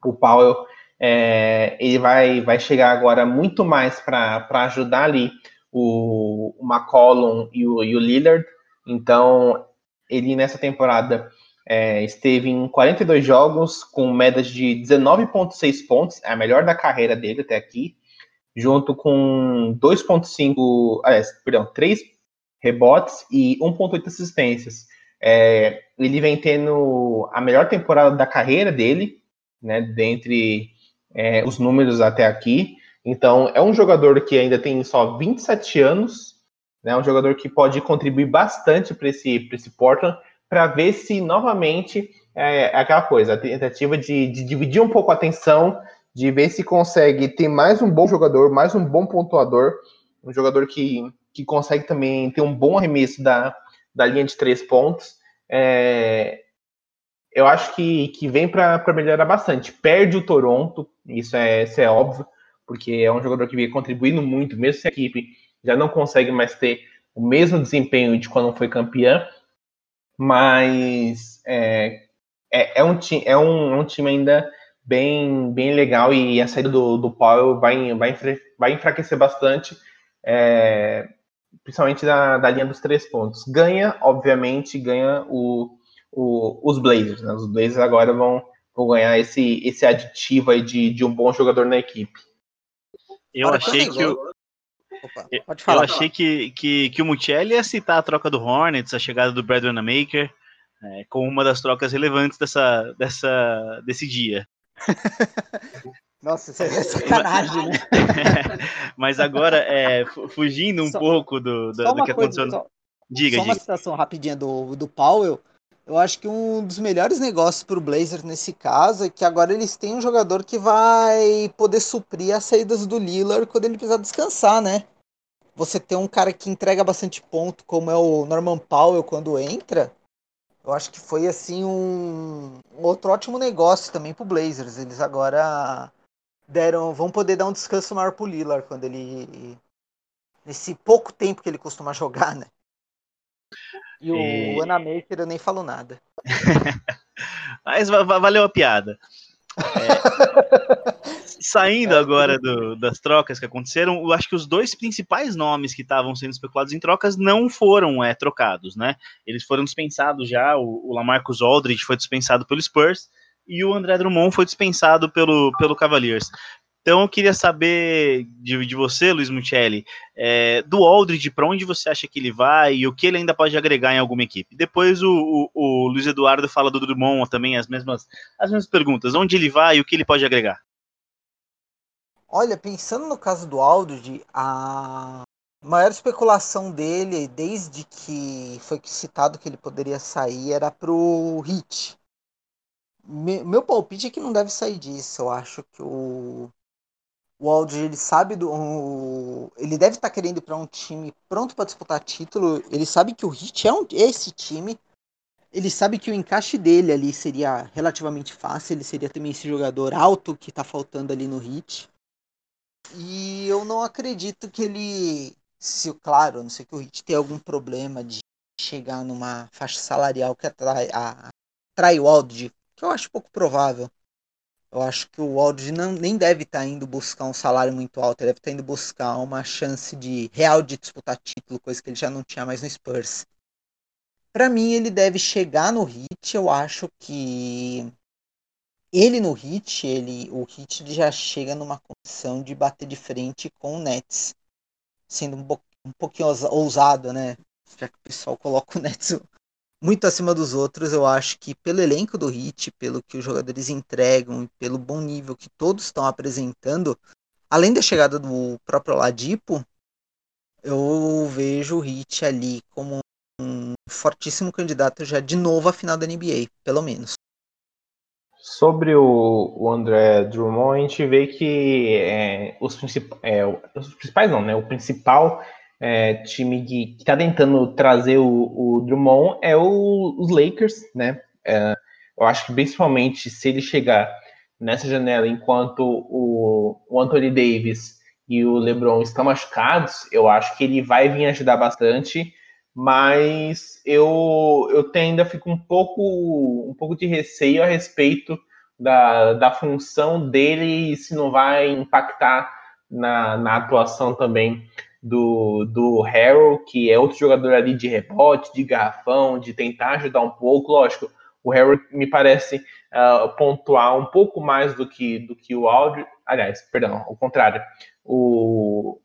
o Powell é, ele vai, vai chegar agora muito mais para ajudar ali o, o McCollum e o, e o Lillard. Então, ele nessa temporada é, esteve em 42 jogos com médias de 19,6 pontos, é a melhor da carreira dele até aqui, junto com 2,5, aliás, perdão, 3 rebotes e 1,8 assistências. É, ele vem tendo a melhor temporada da carreira dele, né, dentre é, os números até aqui. Então, é um jogador que ainda tem só 27 anos, né, um jogador que pode contribuir bastante para esse, esse Portland, para ver se novamente é, é, aquela coisa, a tentativa de, de, dividir um pouco a atenção, de ver se consegue ter mais um bom jogador, mais um bom pontuador, um jogador que, que consegue também ter um bom arremesso da, da linha de três pontos. É, eu acho que, que vem para melhorar bastante. Perde o Toronto, isso é, isso é óbvio, porque é um jogador que vem contribuindo muito, mesmo se a equipe já não consegue mais ter o mesmo desempenho de quando foi campeã, mas é, é, é, um, é, um, é um time ainda bem, bem legal e a saída do, do vai, vai, vai enfraquecer bastante, é, principalmente da, da linha dos três pontos. Ganha, obviamente, ganha o, o, os Blazers. Né? Os Blazers agora vão, vão ganhar esse, esse aditivo aí de, de um bom jogador na equipe. Eu achei que o. Opa, pode falar. Eu achei que, que, que o Mucelli ia citar a troca do Hornets, a chegada do Brad Wanamaker, é, como uma das trocas relevantes dessa, dessa, desse dia. (laughs) Nossa, isso é sacanagem, né? (laughs) Mas agora, é, fugindo um só, pouco do, do, do que coisa, aconteceu. Só, diga, só diga. uma citação rapidinha do, do Powell. Eu acho que um dos melhores negócios para o Blazers nesse caso é que agora eles têm um jogador que vai poder suprir as saídas do Lillard quando ele precisar descansar, né? Você ter um cara que entrega bastante ponto, como é o Norman Powell quando entra, eu acho que foi assim um, um outro ótimo negócio também para o Blazers. Eles agora deram, vão poder dar um descanso maior pro Lillard quando ele nesse pouco tempo que ele costuma (laughs) jogar, né? E o e... Anamaker eu nem falo nada. (laughs) Mas valeu a piada. É, (laughs) saindo é, agora do, das trocas que aconteceram, eu acho que os dois principais nomes que estavam sendo especulados em trocas não foram é, trocados, né? Eles foram dispensados já. O, o Lamarcus Aldridge foi dispensado pelo Spurs e o André Drummond foi dispensado pelo, pelo Cavaliers. Então eu queria saber de, de você, Luiz Mucelli, é, do Aldridge, para onde você acha que ele vai e o que ele ainda pode agregar em alguma equipe. Depois o, o, o Luiz Eduardo fala do Drummond também, as mesmas, as mesmas perguntas. Onde ele vai e o que ele pode agregar? Olha, pensando no caso do Aldridge, a maior especulação dele, desde que foi citado que ele poderia sair, era pro Hit. Meu palpite é que não deve sair disso. Eu acho que o o Aldridge ele sabe do. Um, ele deve estar tá querendo ir para um time pronto para disputar título. Ele sabe que o Heat é um, esse time. Ele sabe que o encaixe dele ali seria relativamente fácil. Ele seria também esse jogador alto que está faltando ali no Heat. E eu não acredito que ele. Se, claro, não sei que o Heat tem algum problema de chegar numa faixa salarial que atrai, a, atrai o Aldridge que eu acho pouco provável. Eu acho que o Aldridge não, nem deve estar tá indo buscar um salário muito alto, ele deve estar tá indo buscar uma chance de real de disputar título, coisa que ele já não tinha mais no Spurs. Para mim, ele deve chegar no Heat. Eu acho que ele no Heat, ele, o Heat já chega numa condição de bater de frente com o Nets, sendo um, um pouquinho ousado, né? Já que o pessoal coloca o Nets muito acima dos outros, eu acho que pelo elenco do Heat, pelo que os jogadores entregam e pelo bom nível que todos estão apresentando, além da chegada do próprio Ladipo, eu vejo o Heat ali como um fortíssimo candidato já de novo à final da NBA, pelo menos. Sobre o, o André Drummond, a gente vê que é, os, princip, é, os principais não, né? O principal é, time que está tentando trazer o, o, Drummond é o, os Lakers, né? É, eu acho que principalmente se ele chegar nessa janela enquanto o, o Anthony Davis e o LeBron estão machucados, eu acho que ele vai vir ajudar bastante, mas eu, eu ainda fico um pouco, um pouco de receio a respeito da, da função dele e se não vai impactar na, na atuação também do, do Harold, que é outro jogador ali de rebote, de garrafão, de tentar ajudar um pouco. Lógico, o Harold me parece uh, pontuar um pouco mais do que, do que o Aldridge. Aliás, perdão, o contrário. O,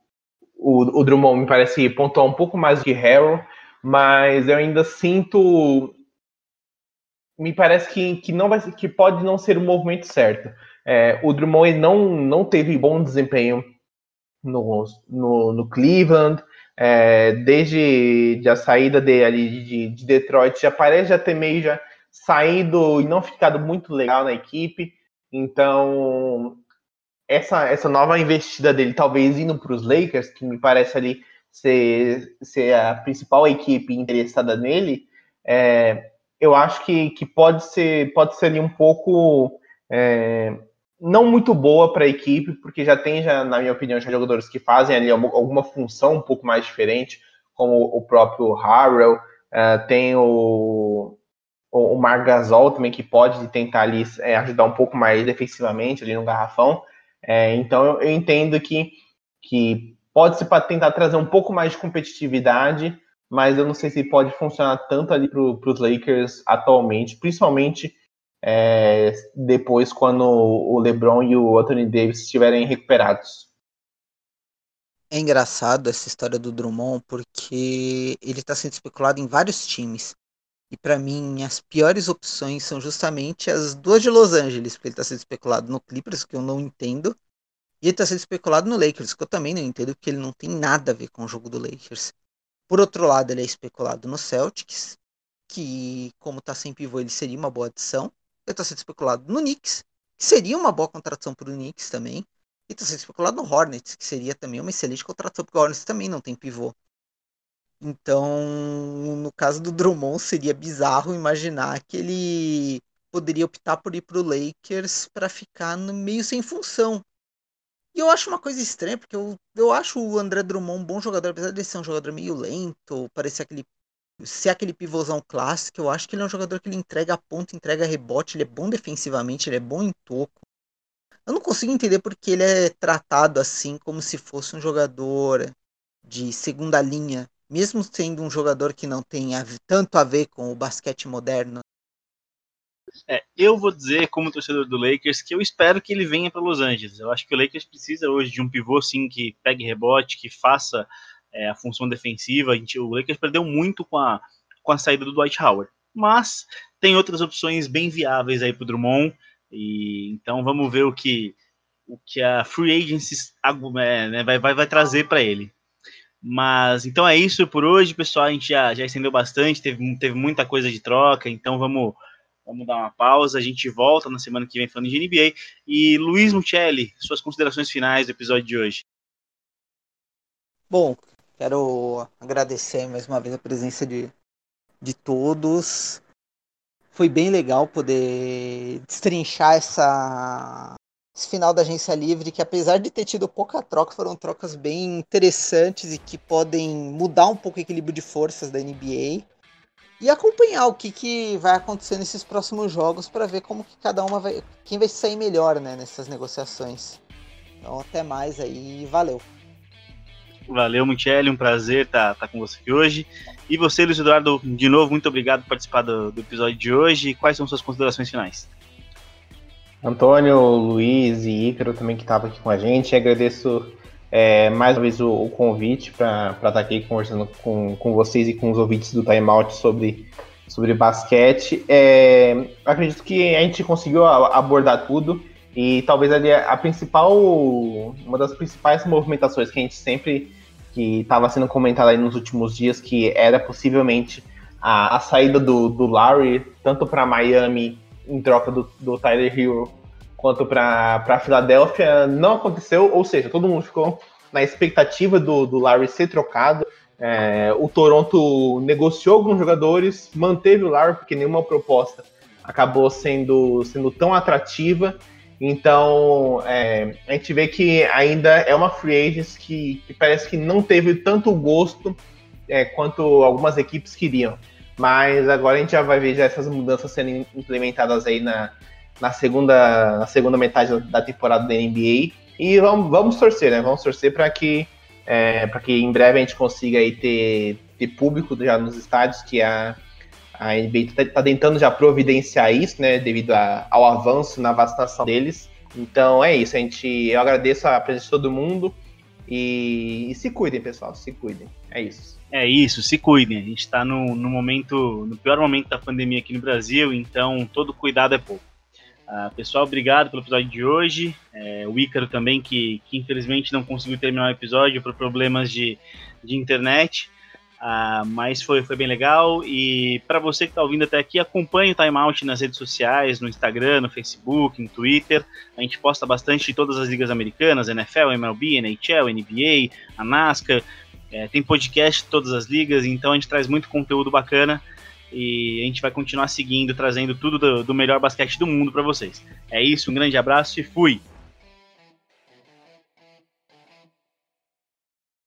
o, o Drummond me parece pontuar um pouco mais do que Harold, mas eu ainda sinto. Me parece que, que, não vai, que pode não ser o movimento certo. É, o Drummond não, não teve bom desempenho no, no, no Cleveland, é, desde a saída de, ali, de, de, Detroit, já parece já ter meio já saído e não ficado muito legal na equipe. Então, essa, essa nova investida dele, talvez indo para os Lakers, que me parece ali ser, ser a principal equipe interessada nele, é, eu acho que, que pode, ser, pode ser ali um pouco. É, não muito boa para a equipe, porque já tem, já, na minha opinião, já jogadores que fazem ali alguma função um pouco mais diferente, como o próprio Harrell, uh, tem o, o, Marc Gasol também, que pode tentar ali é, ajudar um pouco mais defensivamente ali no garrafão. É, então eu, eu, entendo que, que pode se tentar trazer um pouco mais de competitividade, mas eu não sei se pode funcionar tanto ali para os Lakers atualmente, principalmente é, depois quando o LeBron e o Anthony Davis estiverem recuperados. É engraçado essa história do Drummond porque ele está sendo especulado em vários times. E para mim, as piores opções são justamente as duas de Los Angeles, porque ele está sendo especulado no Clippers, que eu não entendo, e ele está sendo especulado no Lakers, que eu também não entendo, porque ele não tem nada a ver com o jogo do Lakers. Por outro lado, ele é especulado no Celtics, que, como está sem pivô, ele seria uma boa adição. Está sendo especulado no Knicks, que seria uma boa contratação para o Knicks também. E está sendo especulado no Hornets, que seria também uma excelente contratação, porque o Hornets também não tem pivô. Então, no caso do Drummond, seria bizarro imaginar que ele poderia optar por ir para o Lakers para ficar no meio sem função. E eu acho uma coisa estranha, porque eu, eu acho o André Drummond um bom jogador, apesar de ser um jogador meio lento, parecer aquele ser aquele pivôzão clássico, eu acho que ele é um jogador que ele entrega ponto, entrega rebote, ele é bom defensivamente, ele é bom em toco. Eu não consigo entender porque ele é tratado assim como se fosse um jogador de segunda linha, mesmo sendo um jogador que não tem tanto a ver com o basquete moderno. É, eu vou dizer, como torcedor do Lakers, que eu espero que ele venha para Los Angeles. Eu acho que o Lakers precisa hoje de um pivô sim que pegue rebote, que faça é, a função defensiva. A gente, o Lakers perdeu muito com a, com a saída do Dwight Howard. Mas tem outras opções bem viáveis aí para o Drummond. E, então vamos ver o que, o que a Free Agency é, né, vai, vai, vai trazer para ele. Mas então é isso por hoje, pessoal. A gente já, já estendeu bastante, teve, teve muita coisa de troca, então vamos, vamos dar uma pausa. A gente volta na semana que vem falando de NBA. E Luiz Mucelli, suas considerações finais do episódio de hoje. Bom, Quero agradecer mais uma vez a presença de, de todos. Foi bem legal poder destrinchar essa, esse final da agência livre, que apesar de ter tido pouca troca, foram trocas bem interessantes e que podem mudar um pouco o equilíbrio de forças da NBA. e acompanhar o que, que vai acontecer nesses próximos jogos para ver como que cada uma vai, quem vai sair melhor, né, nessas negociações. Então até mais aí, valeu. Valeu, Michele, um prazer estar tá, tá com você aqui hoje. E você, Luiz Eduardo, de novo, muito obrigado por participar do, do episódio de hoje. Quais são suas considerações finais? Antônio, Luiz e Ícaro também que estavam aqui com a gente. Agradeço é, mais uma vez o, o convite para estar tá aqui conversando com, com vocês e com os ouvintes do Time Out sobre, sobre basquete. É, acredito que a gente conseguiu abordar tudo e talvez ali a principal, uma das principais movimentações que a gente sempre que estava sendo comentada aí nos últimos dias, que era possivelmente a, a saída do, do Larry, tanto para Miami em troca do, do Tyler Hero, quanto para Filadélfia, não aconteceu, ou seja, todo mundo ficou na expectativa do, do Larry ser trocado. É, o Toronto negociou alguns jogadores, manteve o Larry, porque nenhuma proposta acabou sendo, sendo tão atrativa. Então, é, a gente vê que ainda é uma free agents que, que parece que não teve tanto gosto é, quanto algumas equipes queriam. Mas agora a gente já vai ver já essas mudanças sendo implementadas aí na, na, segunda, na segunda metade da temporada da NBA. E vamos, vamos torcer, né? Vamos torcer para que, é, que em breve a gente consiga aí ter, ter público já nos estádios, que a, a NBA está tá tentando já providenciar isso, né, devido a, ao avanço na vacinação deles. Então é isso, a gente, eu agradeço a presença de todo mundo e, e se cuidem, pessoal, se cuidem. É isso. É isso, se cuidem. A gente está no, no momento, no pior momento da pandemia aqui no Brasil, então todo cuidado é pouco. Uh, pessoal, obrigado pelo episódio de hoje. É, o Ícaro também, que, que infelizmente não conseguiu terminar o episódio por problemas de, de internet. Uh, mas foi, foi bem legal. E para você que está ouvindo até aqui, acompanhe o Time Out nas redes sociais, no Instagram, no Facebook, no Twitter. A gente posta bastante todas as ligas americanas, NFL, MLB, NHL, NBA, a NASCAR. É, tem podcast de todas as ligas, então a gente traz muito conteúdo bacana e a gente vai continuar seguindo, trazendo tudo do, do melhor basquete do mundo para vocês. É isso, um grande abraço e fui!